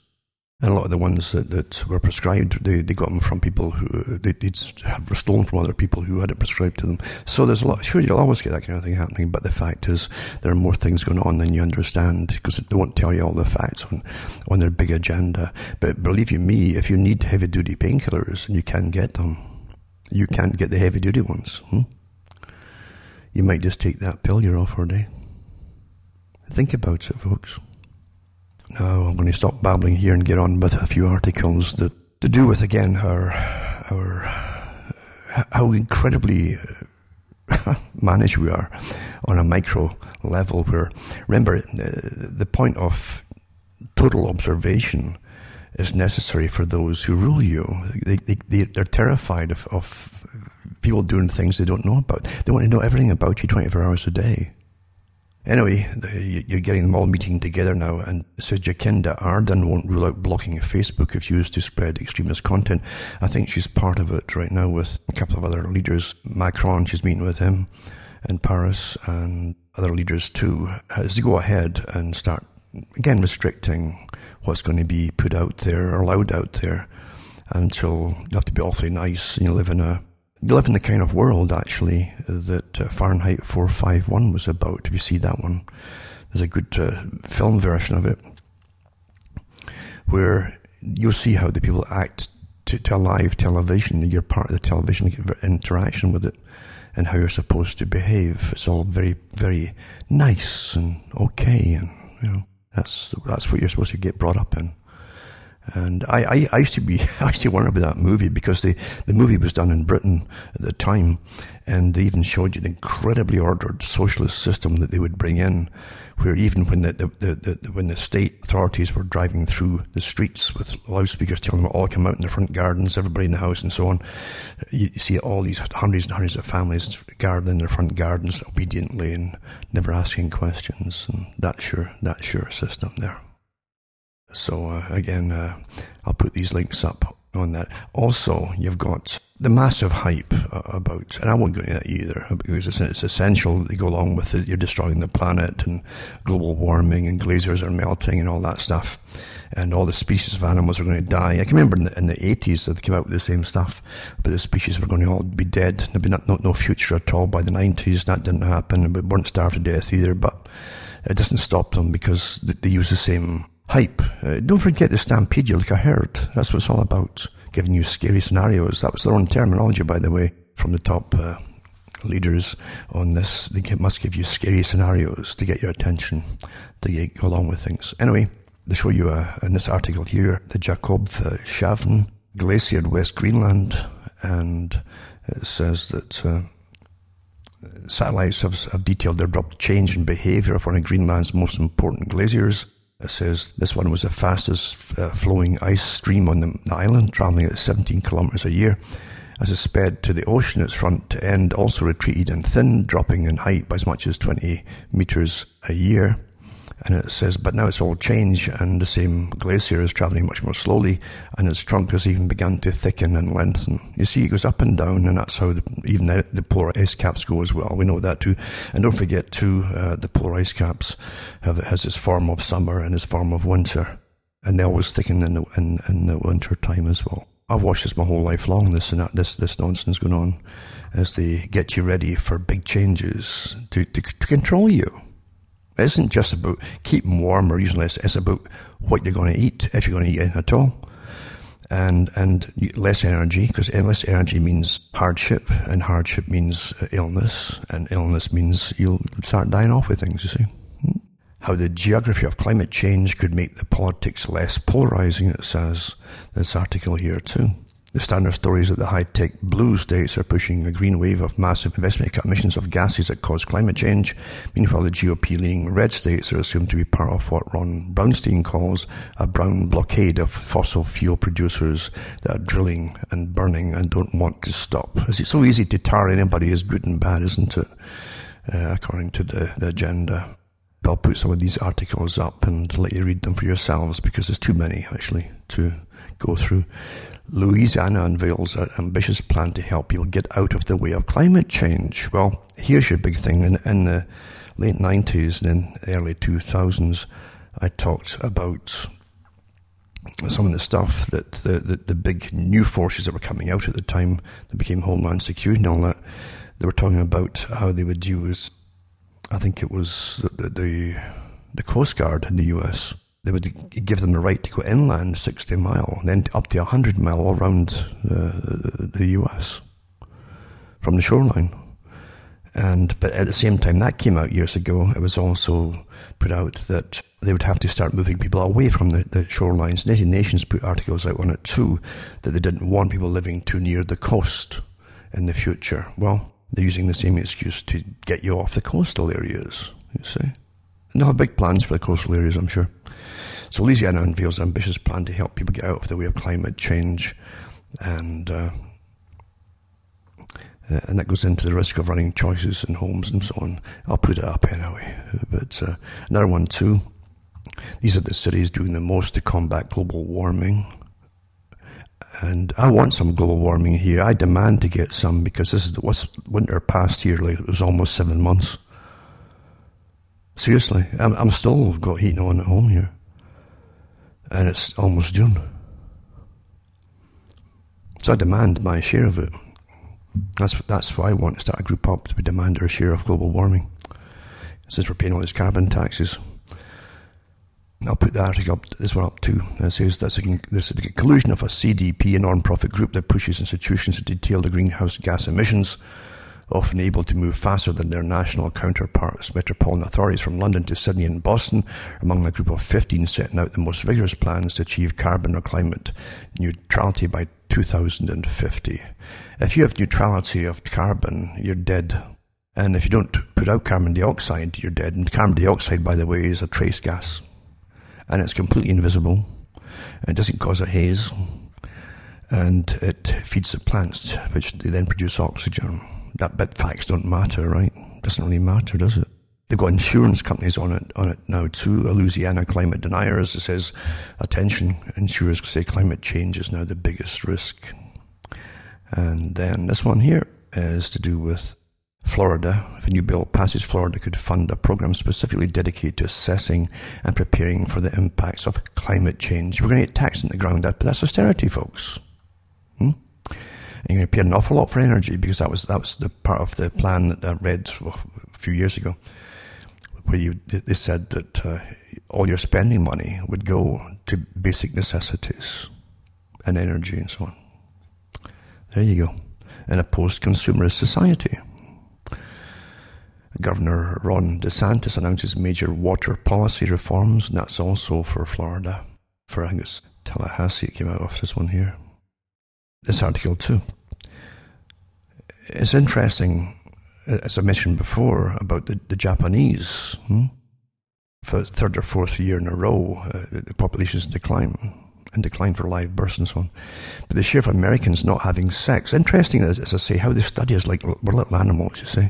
[SPEAKER 1] And a lot of the ones that, that were prescribed, they, they got them from people who they, would were stolen from other people who had it prescribed to them. So there's a lot. Sure, you'll always get that kind of thing happening, but the fact is there are more things going on than you understand because they won't tell you all the facts on on their big agenda. But believe you me, if you need heavy duty painkillers and you can't get them, you can't get the heavy duty ones. Hmm? You might just take that pill you're off for a day. Think about it, folks. Now I'm going to stop babbling here and get on with a few articles that to do with again our our how incredibly [LAUGHS] managed we are on a micro level. Where remember uh, the point of total observation is necessary for those who rule you. They, they, they're terrified of, of people doing things they don't know about. They want to know everything about you 24 hours a day. Anyway, you're getting them all meeting together now, and says Jacinda Ardern won't rule out blocking Facebook if used to spread extremist content. I think she's part of it right now with a couple of other leaders. Macron, she's meeting with him in Paris, and other leaders too, as they go ahead and start, again, restricting what's going to be put out there or allowed out there until you have to be awfully nice and you live in a you live in the kind of world, actually, that uh, Fahrenheit 451 was about. If you see that one, there's a good uh, film version of it where you'll see how the people act to, to live television. You're part of the television interaction with it and how you're supposed to behave. It's all very, very nice and okay, and you know that's that's what you're supposed to get brought up in. And I, I, I, used to be, [LAUGHS] I used to wonder about that movie because the, the movie was done in Britain at the time, and they even showed you the incredibly ordered socialist system that they would bring in, where even when the, the, the, the when the state authorities were driving through the streets with loudspeakers telling them all come out in their front gardens, everybody in the house and so on, you, you see all these hundreds and hundreds of families garden in their front gardens obediently and never asking questions, and that's your, that sure system there. So uh, again, uh, I'll put these links up on that. Also, you've got the massive hype uh, about, and I won't go into that either because it's, it's essential that they go along with it. You're destroying the planet and global warming and glaciers are melting and all that stuff. and all the species of animals are going to die. I can remember in the, in the 80s that they came out with the same stuff, but the species were going to all be dead. There'd be not, not, no future at all by the 90s. That didn't happen. And we weren't starved to death either, but it doesn't stop them because they use the same hype. Uh, don't forget to stampede you like a herd. That's what it's all about. Giving you scary scenarios. That was their own terminology, by the way, from the top uh, leaders on this. They must give you scary scenarios to get your attention, to go along with things. Anyway, they show you uh, in this article here the Jakob Shavn Glacier in West Greenland, and it says that uh, satellites have, have, detailed the abrupt change in behavior of one of Greenland's most important glaciers. It says this one was the fastest uh, flowing ice stream on the, island, traveling at 17 kilometers a year. As it sped to the ocean, its front end also retreated and thinned, dropping in height by as much as 20 meters a year. And it says, but now it's all changed and the same glacier is traveling much more slowly and its trunk has even begun to thicken and lengthen. You see, it goes up and down and that's how the, even the, the, polar ice caps go as well. We know that too. And don't forget too, uh, the polar ice caps have, has its form of summer and its form of winter. And they always thicken in the, in, in the winter time as well. I've watched this my whole life long, this and that, this, this nonsense going on as they get you ready for big changes to, to, to control you. It isn't just about keeping warm or using less. It's about what you're going to eat, if you're going to eat it at all. And, and less energy, because less energy means hardship, and hardship means illness, and illness means you'll start dying off with things, you see. Hmm? How the geography of climate change could make the politics less polarizing, it says, this article here too. The standard story is that the high-tech blue states are pushing a green wave of massive investment to cut emissions of gases that cause climate change. Meanwhile, the GOP-leaning red states are assumed to be part of what Ron Brownstein calls a brown blockade of fossil fuel producers that are drilling and burning and don't want to stop. It's so easy to tar anybody as good and bad, isn't it? Uh, according to the, the agenda. I'll put some of these articles up and let you read them for yourselves because there's too many actually to go through. Louisiana unveils an ambitious plan to help people get out of the way of climate change. Well, here's your big thing. In, in the late 90s and then early 2000s, I talked about some of the stuff that the, the, the, big new forces that were coming out at the time that became Homeland Security and all that, they were talking about how they would use, I think it was the, the, the Coast Guard in the US they would give them the right to go inland 60 mile, then up to 100 mile around uh, the US from the shoreline. And but at the same time, that came out years ago. It was also put out that they would have to start moving people away from the, the shorelines. United Nations put articles out on it too, that they didn't want people living too near the coast in the future. Well, they're using the same excuse to get you off the coastal areas. You see, and they'll have big plans for the coastal areas, I'm sure. So Louisiana unveils an ambitious plan to help people get out of the way of climate change, and uh, uh, and that goes into the risk of running choices in homes and so on. I'll put it up anyway. But uh, another one too. These are the cities doing the most to combat global warming. And I want some global warming here. I demand to get some because this is the, what's winter past here. Like it was almost seven months. Seriously, I'm, I'm still got heating on at home here and it's almost June. So I demand my share of it. That's that's why I want to start a group up to demand our share of global warming. Since we're paying all these carbon taxes. I'll put the article up, this one up too. It says that's a, this is the collusion of a CDP, a non-profit group that pushes institutions to detail the greenhouse gas emissions often able to move faster than their national counterparts. Metropolitan authorities from London to Sydney and Boston among a group of 15 setting out the most rigorous plans to achieve carbon or climate neutrality by 2050. If you have neutrality of carbon, you're dead. And if you don't put out carbon dioxide, you're dead. And carbon dioxide, by the way, is a trace gas. And it's completely invisible. It doesn't cause a haze. And it feeds the plants, which they then produce oxygen that bit facts don't matter, right? Doesn't really matter, does it? They've got insurance companies on it on it now too. A Louisiana climate deniers. Says, attention, insurers say climate change is now the biggest risk. And then this one here is to do with Florida, if a new bill passes, Florida could fund a program specifically dedicated to assessing and preparing for the impacts of climate change. We're going to get taxed in the ground up, but that's austerity, folks. Hmm? And to pay an awful lot for energy because that was that was the part of the plan that I read a few years ago, where you they said that uh, all your spending money would go to basic necessities and energy and so on. There you go. In a post-consumerist society. Governor Ron DeSantis announces major water policy reforms, and that's also for Florida. For I think it's Tallahassee, it came out of this one here. This article too. It's interesting, as I mentioned before, about the, the Japanese. Hmm? For the third or fourth year in a row, uh, the population's decline and decline for live births and so on. But the share of Americans not having sex, interesting as, as I say, how they study is like we're little animals, you see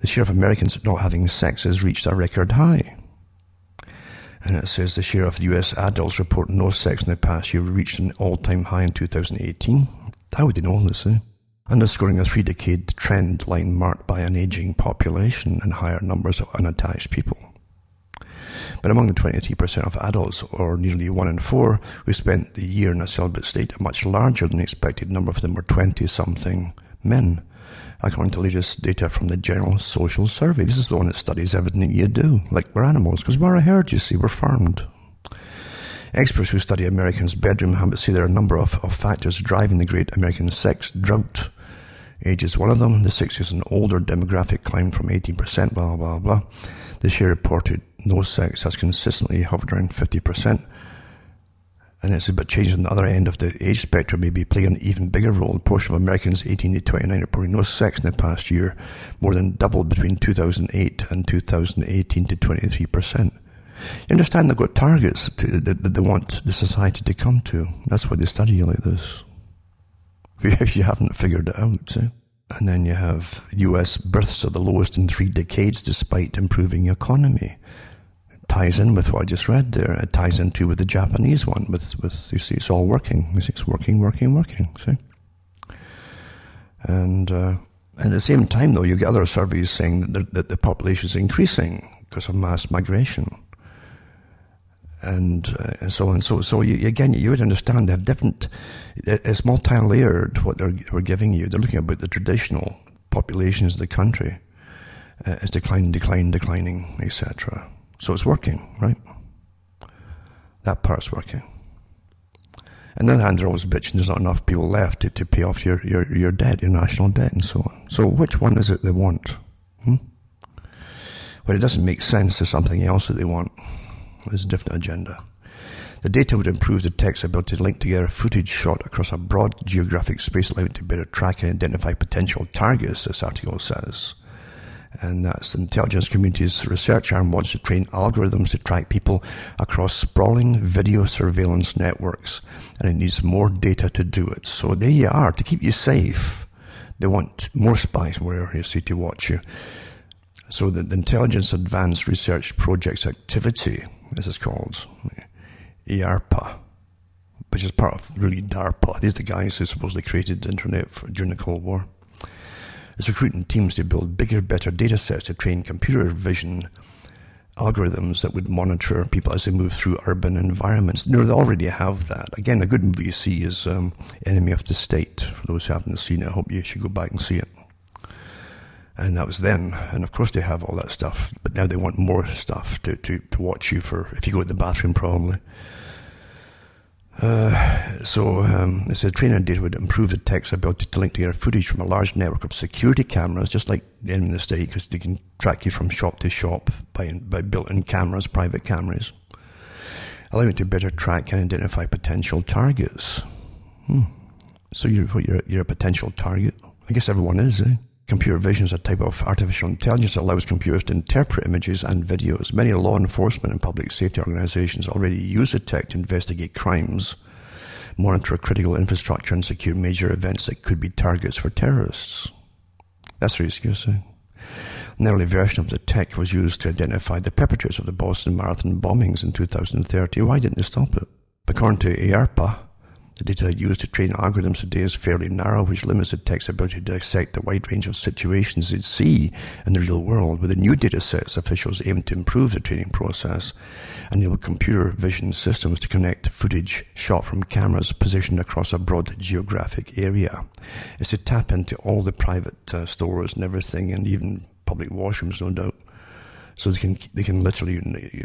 [SPEAKER 1] the share of Americans not having sex has reached a record high. And it says the share of US adults reporting no sex in the past year reached an all-time high in 2018. How would you know this, eh? Underscoring a three-decade trend line marked by an aging population and higher numbers of unattached people. But among the 23% of adults, or nearly one in four, who spent the year in a celibate state, a much larger than expected number of them were 20-something men according to latest data from the General Social Survey. This is the one that studies everything you do, like we're animals, because we're a herd, you see, we're farmed. Experts who study Americans' bedroom habits say there are a number of, of factors driving the great American sex drought. Age is one of them. The 60s and older demographic climbed from 18%, blah, blah, blah. This year reported no sex has consistently hovered around 50% and it's about changing the other end of the age spectrum, maybe playing an even bigger role. The portion of Americans 18 to 29 reporting no sex in the past year more than doubled between 2008 and 2018 to 23%. You understand they've got targets to, that, that they want the society to come to. That's why they study you like this. [LAUGHS] If you haven't figured it out? And then you have US births are the lowest in three decades despite improving economy ties in with what I just read there. It ties into with the Japanese one. With with you see, it's all working. You see, it's working, working, working. See, and uh, at the same time, though, you get other surveys saying that, that the population is increasing because of mass migration. And, uh, and so on. So, so you, again, you would understand they have different. It's multi-layered what they're, they're giving you. They're looking about the traditional populations of the country uh, is declining, declining, declining, etc. So it's working, right? That part's working. On the other hand, they're always bitching there's not enough people left to, to pay off your, your, your debt, your national debt, and so on. So which one is it they want? Hmm? When it doesn't make sense, there's something else that they want. There's a different agenda. The data would improve the tech's ability to link together footage shot across a broad geographic space, allowing it to better track and identify potential targets, this article says and that's the intelligence community's research arm wants to train algorithms to track people across sprawling video surveillance networks, and it needs more data to do it. So there you are, to keep you safe. They want more spies where you see to watch you. So the, the Intelligence Advanced Research Projects Activity, this is called, IARPA, which is part of really DARPA. These are the guys who supposedly created the internet for, during the Cold War is recruiting teams to build bigger, better data sets to train computer vision algorithms that would monitor people as they move through urban environments. Know, they already have that. Again, a good movie you see is um, Enemy of the State. For those who haven't seen it, I hope you should go back and see it. And that was then. And of course they have all that stuff. But now they want more stuff to, to, to watch you for, if you go to the bathroom probably. Uh, so um, it said training data would improve the tech's ability to link together footage from a large network of security cameras, just like in the state, because they can track you from shop to shop by, by built-in cameras, private cameras, allowing to better track and identify potential targets. Hmm. So you're, you're, you're a potential target. I guess everyone is, eh? Computer vision is a type of artificial intelligence that allows computers to interpret images and videos. Many law enforcement and public safety organizations already use the tech to investigate crimes, monitor critical infrastructure, and secure major events that could be targets for terrorists. That's risky, see. An early version of the tech was used to identify the perpetrators of the Boston Marathon bombings in 2013. Why didn't they stop it? According to IARPA, The data used to train algorithms today is fairly narrow, which limits the tech's ability to dissect the wide range of situations they'd see in the real world. With the new data sets, officials aim to improve the training process and enable computer vision systems to connect footage shot from cameras positioned across a broad geographic area. It's to tap into all the private uh, stores and everything, and even public washrooms, no doubt. So they can they can literally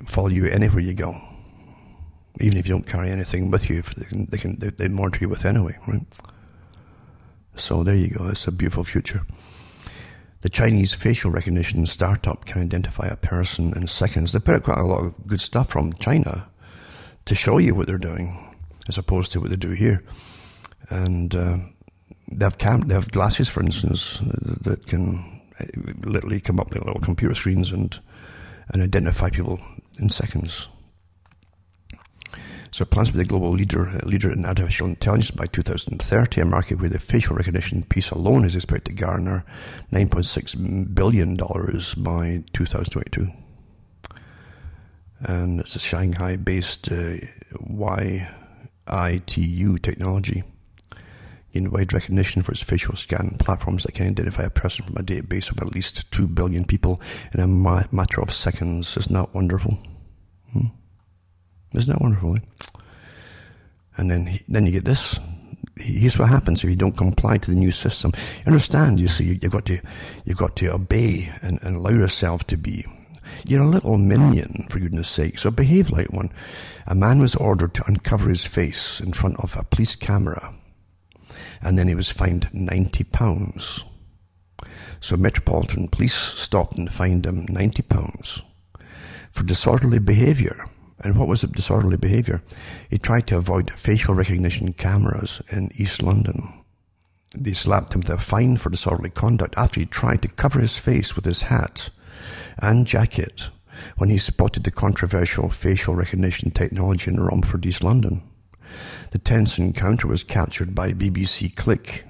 [SPEAKER 1] follow you anywhere you go even if you don't carry anything with you, they can they can they, they monitor you with anyway, right? So there you go. It's a beautiful future. The Chinese facial recognition startup can identify a person in seconds. They put out quite a lot of good stuff from China to show you what they're doing, as opposed to what they do here. And uh, they have cam- they have glasses, for instance, that can uh, literally come up like little computer screens and and identify people in seconds. So plans to be the global leader, uh, leader in artificial intelligence by 2030, a market where the facial recognition piece alone is expected to garner $9.6 billion by 2022. And it's a Shanghai based uh, YITU technology. In wide recognition for its facial scan platforms that can identify a person from a database of at least 2 billion people in a ma- matter of seconds. Isn't that wonderful? Hmm? Isn't that wonderful? Eh? And then, then you get this. Here's what happens if you don't comply to the new system. You understand? You see, you've got to, you've got to obey and, and allow yourself to be. You're a little minion, for goodness sake. So behave like one. A man was ordered to uncover his face in front of a police camera, and then he was fined ninety pounds. So Metropolitan Police stopped and fined him ninety pounds for disorderly behaviour. And what was the disorderly behaviour? He tried to avoid facial recognition cameras in East London. They slapped him with a fine for disorderly conduct after he tried to cover his face with his hat and jacket when he spotted the controversial facial recognition technology in Romford, East London. The tense encounter was captured by BBC Click,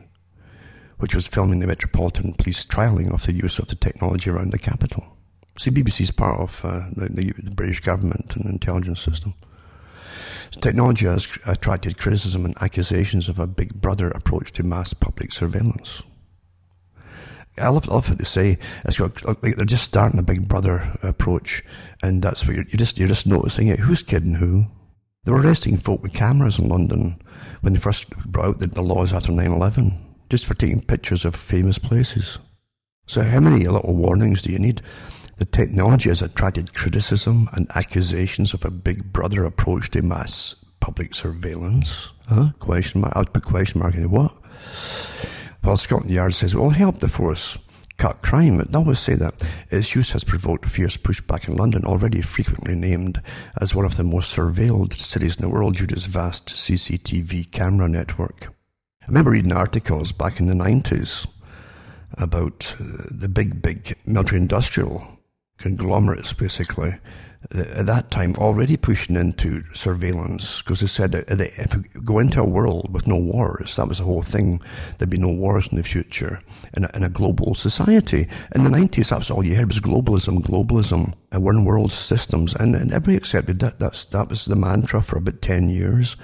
[SPEAKER 1] which was filming the Metropolitan Police trialling of the use of the technology around the capital. See, BBC is part of uh, the, the, British government and intelligence system. Technology has attracted criticism and accusations of a big brother approach to mass public surveillance. I love, love what they say. It's got, like they're just starting a big brother approach, and that's what you're, you're just you're just noticing it. Who's kidding who? They were arresting folk with cameras in London when they first brought out the, the laws after 9/11, just for taking pictures of famous places. So how many little warnings do you need? The technology has attracted criticism and accusations of a big brother approach to mass public surveillance. Huh? Question mark. I'll put question mark in what? While Scotland Yard says it will help the force cut crime, it always say that its use has provoked fierce pushback in London, already frequently named as one of the most surveilled cities in the world due to its vast CCTV camera network. I remember reading articles back in the 90s about uh, the big, big military industrial conglomerates, basically, at that time already pushing into surveillance because they said that if we go into a world with no wars, that was the whole thing, there'd be no wars in the future in a, in a global society. In the 90s, that was all you heard was globalism, globalism, and one world systems, and, and everybody accepted that. That's, that was the mantra for about 10 years.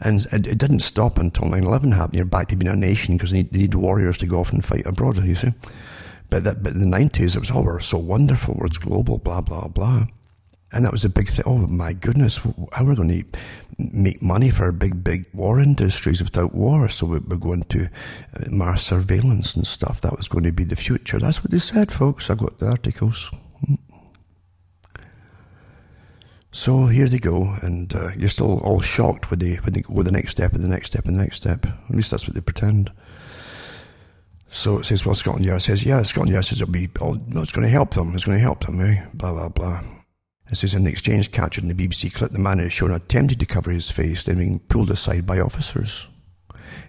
[SPEAKER 1] And it, it didn't stop until 9 11 happened. You're back to being a nation because they they need warriors to go off and fight abroad, you see. But, that, but in the 90s, it was, oh, we're so wonderful, we're global, blah, blah, blah. And that was a big thing. Oh, my goodness, how are we going to make money for our big, big war industries without war? So we're going to uh, mass surveillance and stuff. That was going to be the future. That's what they said, folks. I got the articles. So here they go, and uh, you're still all shocked when they when they go the next step and the next step and the next step. At least that's what they pretend. So it says, well, Scotland Yard says, yeah, Scotland Yard says it'll be, oh, no, it's going to help them. It's going to help them, eh? Blah, blah, blah. It says in the exchange captured in the BBC clip, the man is shown attempting to cover his face, then being pulled aside by officers.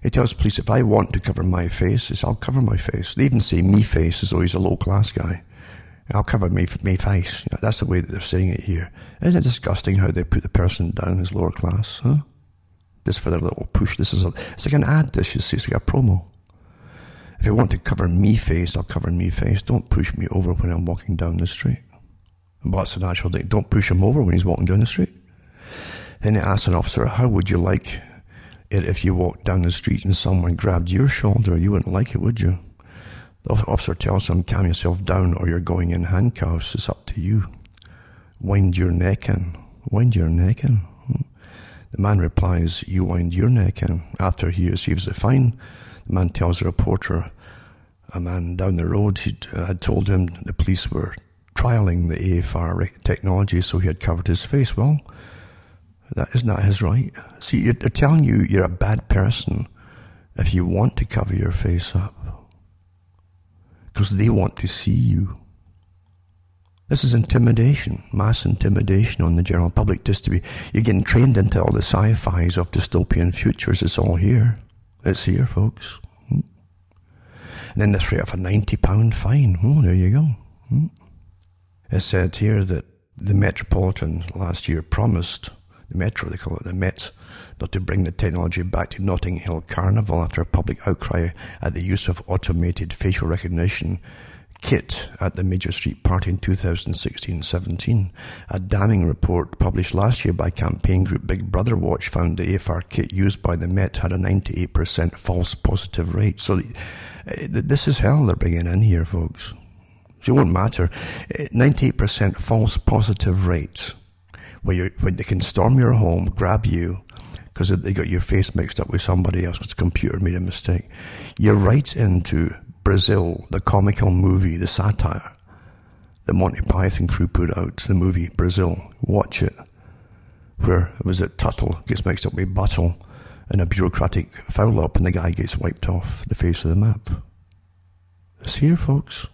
[SPEAKER 1] He tells police, if I want to cover my face, says, I'll cover my face. They even say me face as though he's a low class guy. I'll cover me, me face. That's the way that they're saying it here. Isn't it disgusting how they put the person down as lower class, huh? This for their little push. This is a, it's like an ad dish, you see, it's like a promo. If you want to cover me face, I'll cover me face. Don't push me over when I'm walking down the street. But that's a natural thing. Don't push him over when he's walking down the street. Then he asks an officer, how would you like it if you walked down the street and someone grabbed your shoulder, you wouldn't like it, would you? The officer tells him, calm yourself down or you're going in handcuffs. It's up to you. Wind your neck in. Wind your neck in. Hmm. The man replies, you wind your neck in. After he receives the fine, the man tells a reporter, a man down the road uh, had told him the police were trialing the AFR technology, so he had covered his face. Well, that isn't that his right? See, they're telling you you're a bad person if you want to cover your face up. Because they want to see you. This is intimidation, mass intimidation on the general public. Just to be, you're getting trained into all the sci-fi's of dystopian futures. It's all here. It's here, folks. Hmm. And then the threat of a ninety pound fine. Oh, there you go. Hmm. It said here that the Metropolitan last year promised the Metro, they call it the Met, not to bring the technology back to Notting Hill Carnival after a public outcry at the use of automated facial recognition kit at the Major Street Party in 2016-17. A damning report published last year by campaign group Big Brother Watch found the AFR kit used by the Met had a 98% false positive rate. So eh, this is hell they're bringing in here, folks. So it won't matter. 98% eh, false positive rate where, when they can storm your home, grab you, because they got your face mixed up with somebody else because the computer made a mistake. You're right into Brazil, the comical movie, the satire. The Monty Python crew put out the movie Brazil. Watch it. Where it was it Tuttle gets mixed up with Buttle in a bureaucratic foul up and the guy gets wiped off the face of the map. It's here, folks.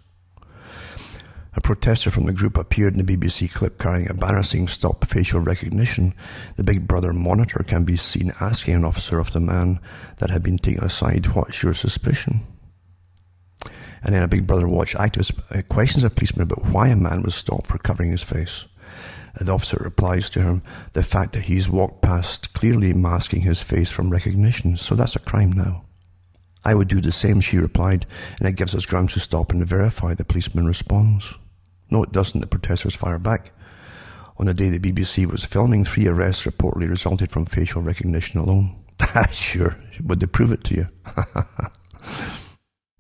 [SPEAKER 1] A protester from the group appeared in the BBC clip carrying a saying Stop Facial Recognition. The Big Brother monitor can be seen asking an officer of the man that had been taken aside, What's your suspicion? And then a Big Brother Watch activist uh, questions a policeman about why a man was stopped for covering his face. The officer replies to him, the fact that he's walked past clearly masking his face from recognition, so that's a crime now. I would do the same, she replied, and it gives us grounds to stop and verify, the policeman responds. No, it doesn't. The protesters fire back. On the day the BBC was filming, three arrests reportedly resulted from facial recognition alone. [LAUGHS] sure, would they prove it to you? [LAUGHS]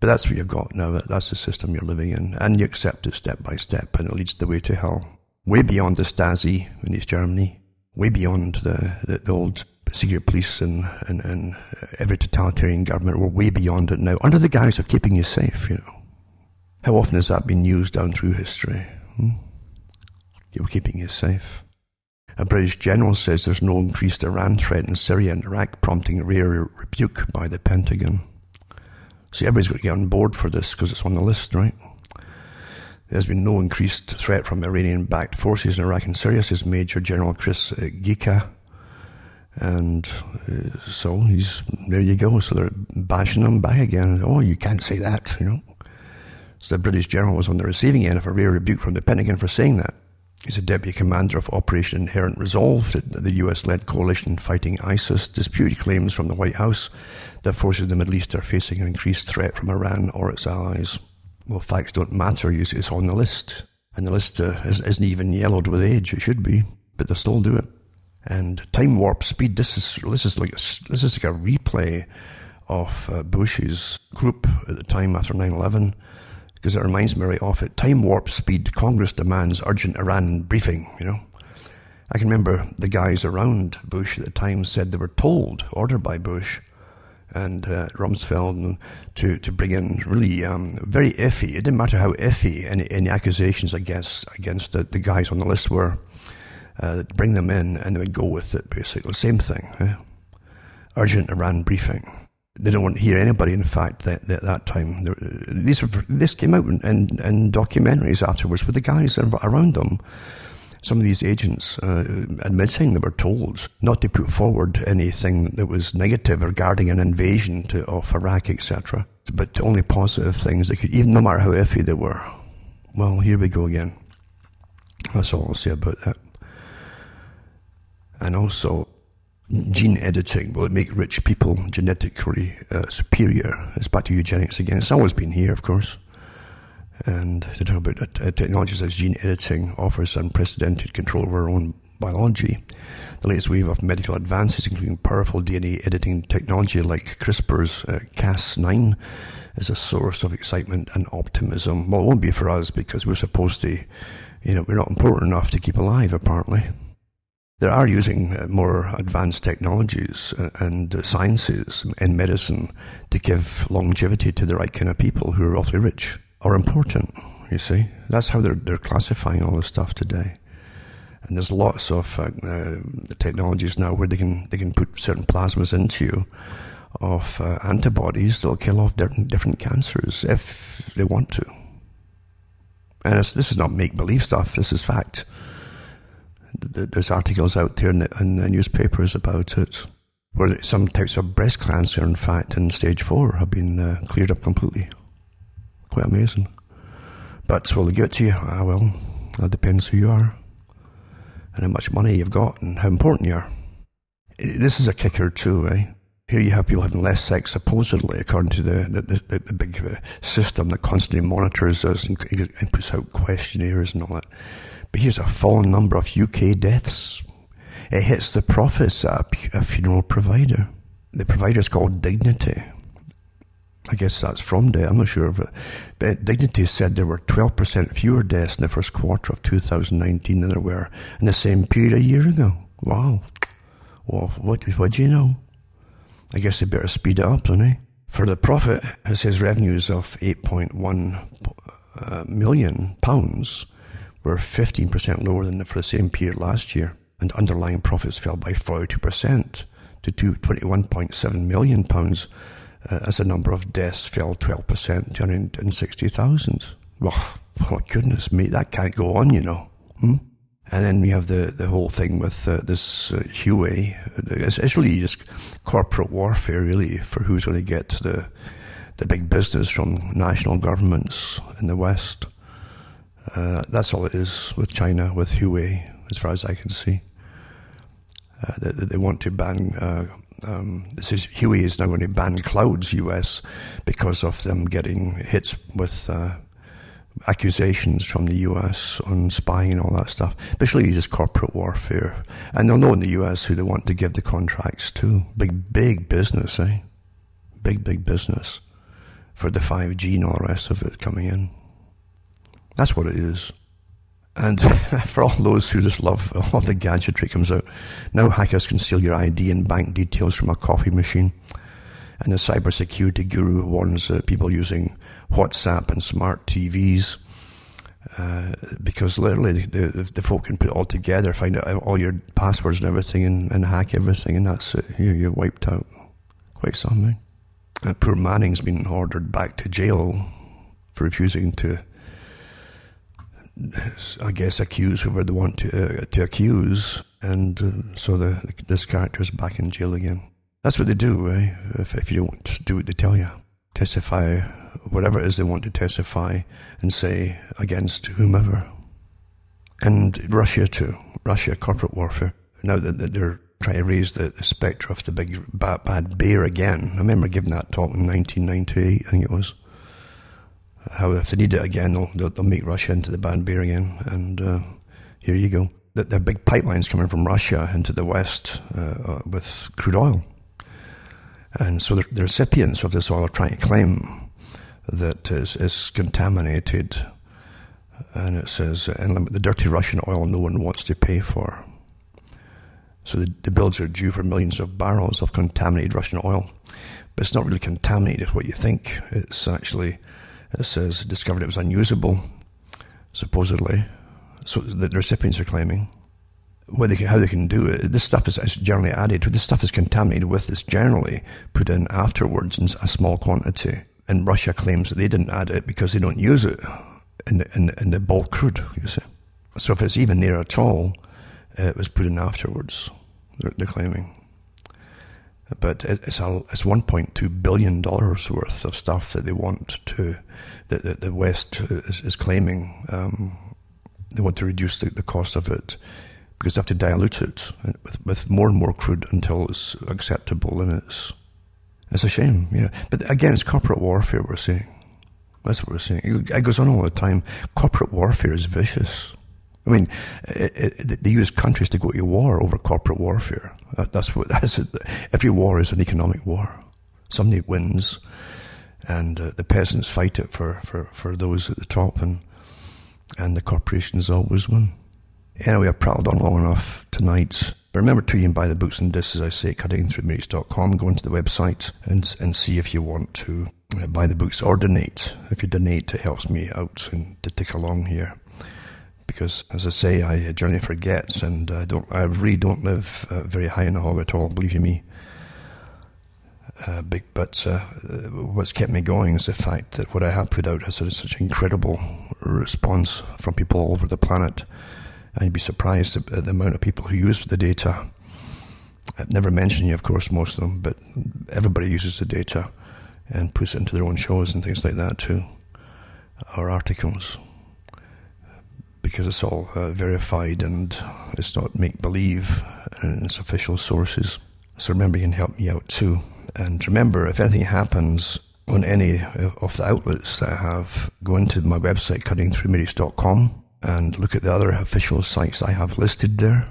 [SPEAKER 1] but that's what you've got now. That's the system you're living in. And you accept it step by step, and it leads the way to hell. Way beyond the Stasi in East Germany, way beyond the, the, the old secret police and, and, and every totalitarian government. We're way beyond it now, under the guise of keeping you safe, you know. How often has that been used down through history? Hmm? You're keeping you safe. A British general says there's no increased Iran threat in Syria and Iraq, prompting a rare rebuke by the Pentagon. See, everybody's got to get on board for this because it's on the list, right? There's been no increased threat from Iranian-backed forces in Iraq and Syria, says Major General Chris uh, Ghika. And uh, so he's, there you go. So they're bashing them back again. Oh, you can't say that, you know. So the British general was on the receiving end of a rare rebuke from the Pentagon for saying that. He's a deputy commander of Operation Inherent Resolve, the US-led coalition fighting ISIS, disputed claims from the White House that forces in the Middle East are facing an increased threat from Iran or its allies. Well, facts don't matter. you see, It's on the list. And the list uh, isn't even yellowed with age. It should be, but they still do it. And time warp speed. This is this is like a, this is like a replay of uh, Bush's group at the time after 9/11 because it reminds me off it. Time warp speed. Congress demands urgent Iran briefing. You know, I can remember the guys around Bush at the time said they were told, ordered by Bush and uh, Rumsfeld, to to bring in really um, very iffy. It didn't matter how iffy any, any accusations against against the, the guys on the list were. Uh, bring them in, and they would go with it. Basically, same thing. Urgent Iran briefing they don't want to hear anybody. In fact, at that, that, time, these this came out in, in, in, documentaries afterwards with the guys around them. Some of these agents uh, admitting they were told not to put forward anything that was negative regarding an invasion to, of Iraq, etc., but only positive things. They could, even no matter how iffy they were. Well, here we go again. That's all I'll say about that. And also, gene editing will it make rich people genetically uh, superior? It's back to eugenics again. It's always been here, of course. And to talk about uh, technologies as gene editing offers unprecedented control over our own biology. The latest wave of medical advances, including powerful DNA editing technology like CRISPR's uh, Cas9, is a source of excitement and optimism. Well, it won't be for us because we're supposed to, you know, we're not important enough to keep alive, apparently. They are using uh, more advanced technologies uh, and sciences in medicine to give longevity to the right kind of people who are awfully rich or important. You see, that's how they're they're classifying all this stuff today. And there's lots of uh, uh, technologies now where they can they can put certain plasmas into you of uh, antibodies that'll kill off different, different cancers if they want to. And this is not make believe stuff. This is fact. There's articles out there in the, in the newspapers about it, where some types of breast cancer, in fact, in stage four, have been uh, cleared up completely. Quite amazing. But will they give it to you? Ah, well, that depends who you are and how much money you've got and how important you are. This is a kicker too, eh? Here you have people having less sex, supposedly, according to the, the, the, the big uh, system that constantly monitors us and, and puts out questionnaires and all that. But here's a fallen number of UK deaths. It hits the profits at a funeral provider. The provider is called Dignity. I guess that's from death. I'm not sure of it. But Dignity said there were 12% fewer deaths in the first quarter of 2019 than there were in the same period a year ago. Wow. Well, what, what do you know? I guess they better speed it up, don't they? For the profit, it says revenues of 8.1 uh, million pounds were 15% lower than for the same period last year, and underlying profits fell by 42% to 21.7 million pounds uh, as the number of deaths fell 12% to 160,000. Well, [LAUGHS] oh, goodness me, that can't go on, you know. Hmm? And then we have the, the whole thing with uh, this uh, Huawei. It's, it's, really just corporate warfare, really, for who's going to get the the big business from national governments in the West. Uh, that's all it is with China, with Huawei, as far as I can see. Uh, they, they, want to ban uh, um, this is Huawei is now going to ban clouds US because of them getting hits with uh, accusations from the US on spying and all that stuff. Basically, just corporate warfare, and they'll know in the US who they want to give the contracts to. Big, big business, eh? Big, big business for the 5G and all the rest of it coming in. That's what it is. And [LAUGHS] for all those who just love, love the gadgetry comes out, now hackers can steal your ID and bank details from a coffee machine. And the cybersecurity guru warns uh, people using WhatsApp and smart TVs uh, because literally the, the, the, folk can put it all together, find out all your passwords and everything, and, and hack everything, and that's it. You're, you're wiped out. Quite something. Uh, poor Manning's been ordered back to jail for refusing to I guess, accuse whoever they want to uh, to accuse, and uh, so the, this character's back in jail again. That's what they do, right? If, if you don't do what they tell you, testify whatever it is they want to testify and say against whomever. And Russia too, Russia corporate warfare. Now that, that they're trying to raise the, the spectre of the big bad, bad bear again. I remember giving that talk in 1998, I think it was how if they need it again, they'll, they'll, they'll make Russia into the bad beer again. And uh, here you go. That there are big pipelines coming from Russia into the West uh, uh, with crude oil. And so the, the, recipients of this oil are trying to claim that is, it's contaminated. And it says, and the dirty Russian oil no one wants to pay for. So the, the bills are due for millions of barrels of contaminated Russian oil. But it's not really contaminated what you think. It's actually it says discovered it was unusable, supposedly. So the recipients are claiming. They can, how they can do it. This stuff is, is generally added. This stuff is contaminated with. It's generally put in afterwards in a small quantity. And Russia claims that they didn't add it because they don't use it in the, in, in the bulk crude. You see. So if it's even there at all, it was put in afterwards. They're, they're claiming but it's a, it's 1.2 billion dollars worth of stuff that they want to that, that the West is, is claiming um, they want to reduce the, the, cost of it because they have to dilute it with, with more and more crude until it's acceptable and it's it's a shame, you know. But again, it's corporate warfare. We're seeing. that's what we're seeing. It goes on all the time. Corporate warfare is vicious. I mean, it, it, they use countries to go to war over corporate warfare. That's what [LAUGHS] that's. Every war is an economic war. Somebody wins, and uh, the peasants fight it for, for, for those at the top, and and the corporations always win. Anyway, I've prattled on long enough tonight. But Remember to you can buy the books and discs, as I say, cuttingthroughmatrix.com. Go into the website and and see if you want to uh, buy the books or donate. If you donate, it helps me out and to tick along here because, as I say, I generally forget, and I don't. I really don't live uh, very high in the hog at all. Believe you me. Uh, big, but uh, what's kept me going is the fact that what I have put out has had such incredible response from people all over the planet. And you'd be surprised at the amount of people who use the data. I've never mentioned you, of course, most of them, but everybody uses the data and puts it into their own shows and things like that too, or articles because it's all uh, verified and it's not make believe and it's official sources. So remember, you can help me out too. And remember, if anything happens on any of the outlets that I have, go into my website, cuttingthroughmatrix.com, and look at the other official sites I have listed there.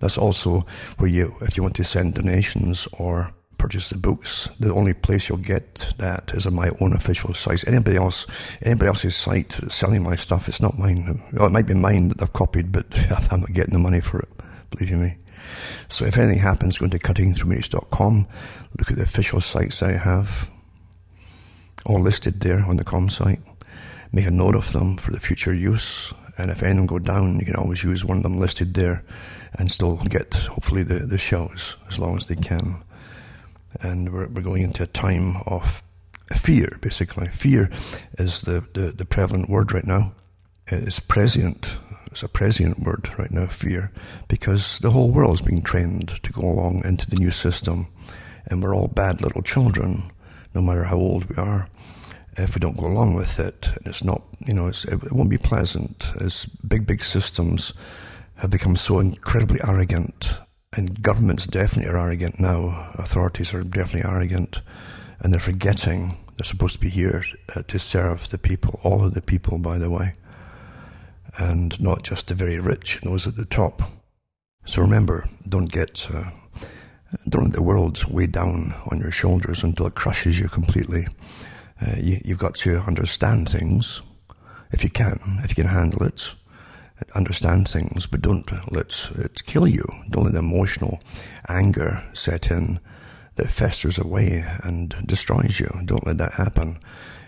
[SPEAKER 1] That's also where you, if you want to send donations or purchase the books. The only place you'll get that is on my own official site. Anybody else, anybody else's site selling my stuff, it's not mine. Well, it might be mine that they've copied, but [LAUGHS] I'm not getting the money for it. Believe you me. So if anything happens, go to cuttingthroughmatrix.com, look at the official sites I have, all listed there on the com site. Make a note of them for the future use. And if any of them go down, you can always use one of them listed there and still get, hopefully, the, the shows as long as they can and we're, we're going into a time of fear, basically. Fear is the, the, the prevalent word right now. It's prescient. It's a prescient word right now, fear, because the whole world is being trained to go along into the new system, and we're all bad little children, no matter how old we are. If we don't go along with it, and it's not, you know, it won't be pleasant. As big, big systems have become so incredibly arrogant and governments definitely are arrogant now. Authorities are definitely arrogant, and they're forgetting they're supposed to be here uh, to serve the people, all of the people, by the way, and not just the very rich and those at the top. So remember, don't get, uh, don't let the world weigh down on your shoulders until it crushes you completely. Uh, you, you've got to understand things, if you can, if you can handle it understand things, but don't let it kill you. Don't let emotional anger set in that festers away and destroys you. Don't let that happen.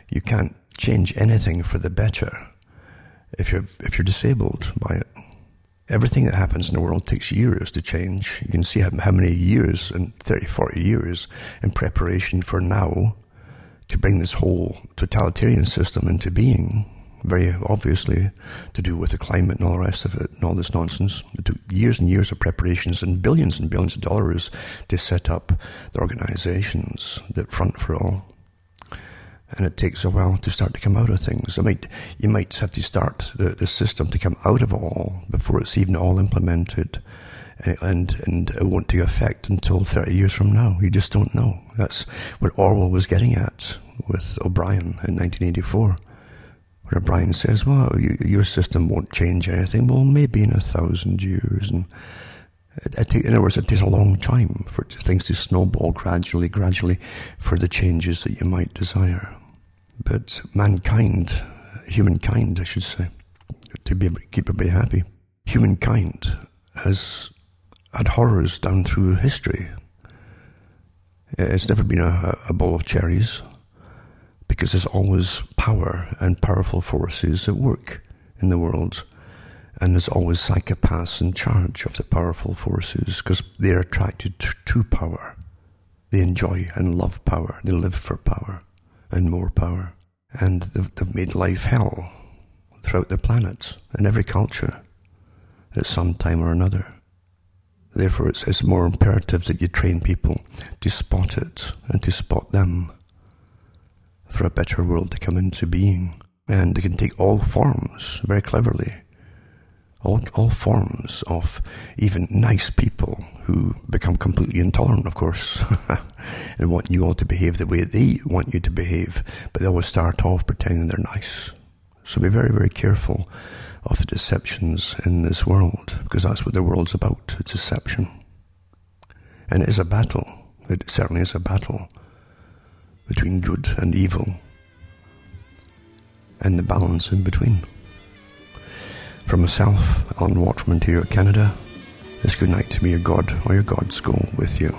[SPEAKER 1] You can't change anything for the better if you're if you're disabled by it. Everything that happens in the world takes years to change. You can see how, how many years, and 30, 40 years, in preparation for now to bring this whole totalitarian system into being very obviously to do with the climate and all the rest of it and all this nonsense. It took years and years of preparations and billions and billions of dollars to set up the organizations that front for all. And it takes a while to start to come out of things. I might, you might have to start the, the system to come out of all before it's even all implemented. And, and it won't take effect until 30 years from now. You just don't know. That's what Orwell was getting at with O'Brien in 1984 where Brian says, well, you, your system won't change anything. Well, maybe in a thousand years. And it, it, in other words, it takes a long time for things to snowball gradually, gradually for the changes that you might desire. But mankind, humankind, I should say, to be keep everybody happy, humankind has had horrors down through history. It's never been a, a bowl of cherries because there's always power and powerful forces at work in the world. And there's always psychopaths in charge of the powerful forces because they're attracted to, power. They enjoy and love power. They live for power and more power. And they've, they've made life hell throughout the planet and every culture at some time or another. Therefore, it's, it's more imperative that you train people to spot it and to spot them for a better world to come into being. And they can take all forms very cleverly. All, all forms of even nice people who become completely intolerant, of course, [LAUGHS] and want you all to behave the way they want you to behave, but they always start off pretending they're nice. So be very, very careful of the deceptions in this world, because that's what the world's about, it's deception. And it is a battle. It certainly is a battle between good and evil and the balance in between. From myself, Alan Watt in, Ontario, Canada, it's good night to me, your God or your gods go with you.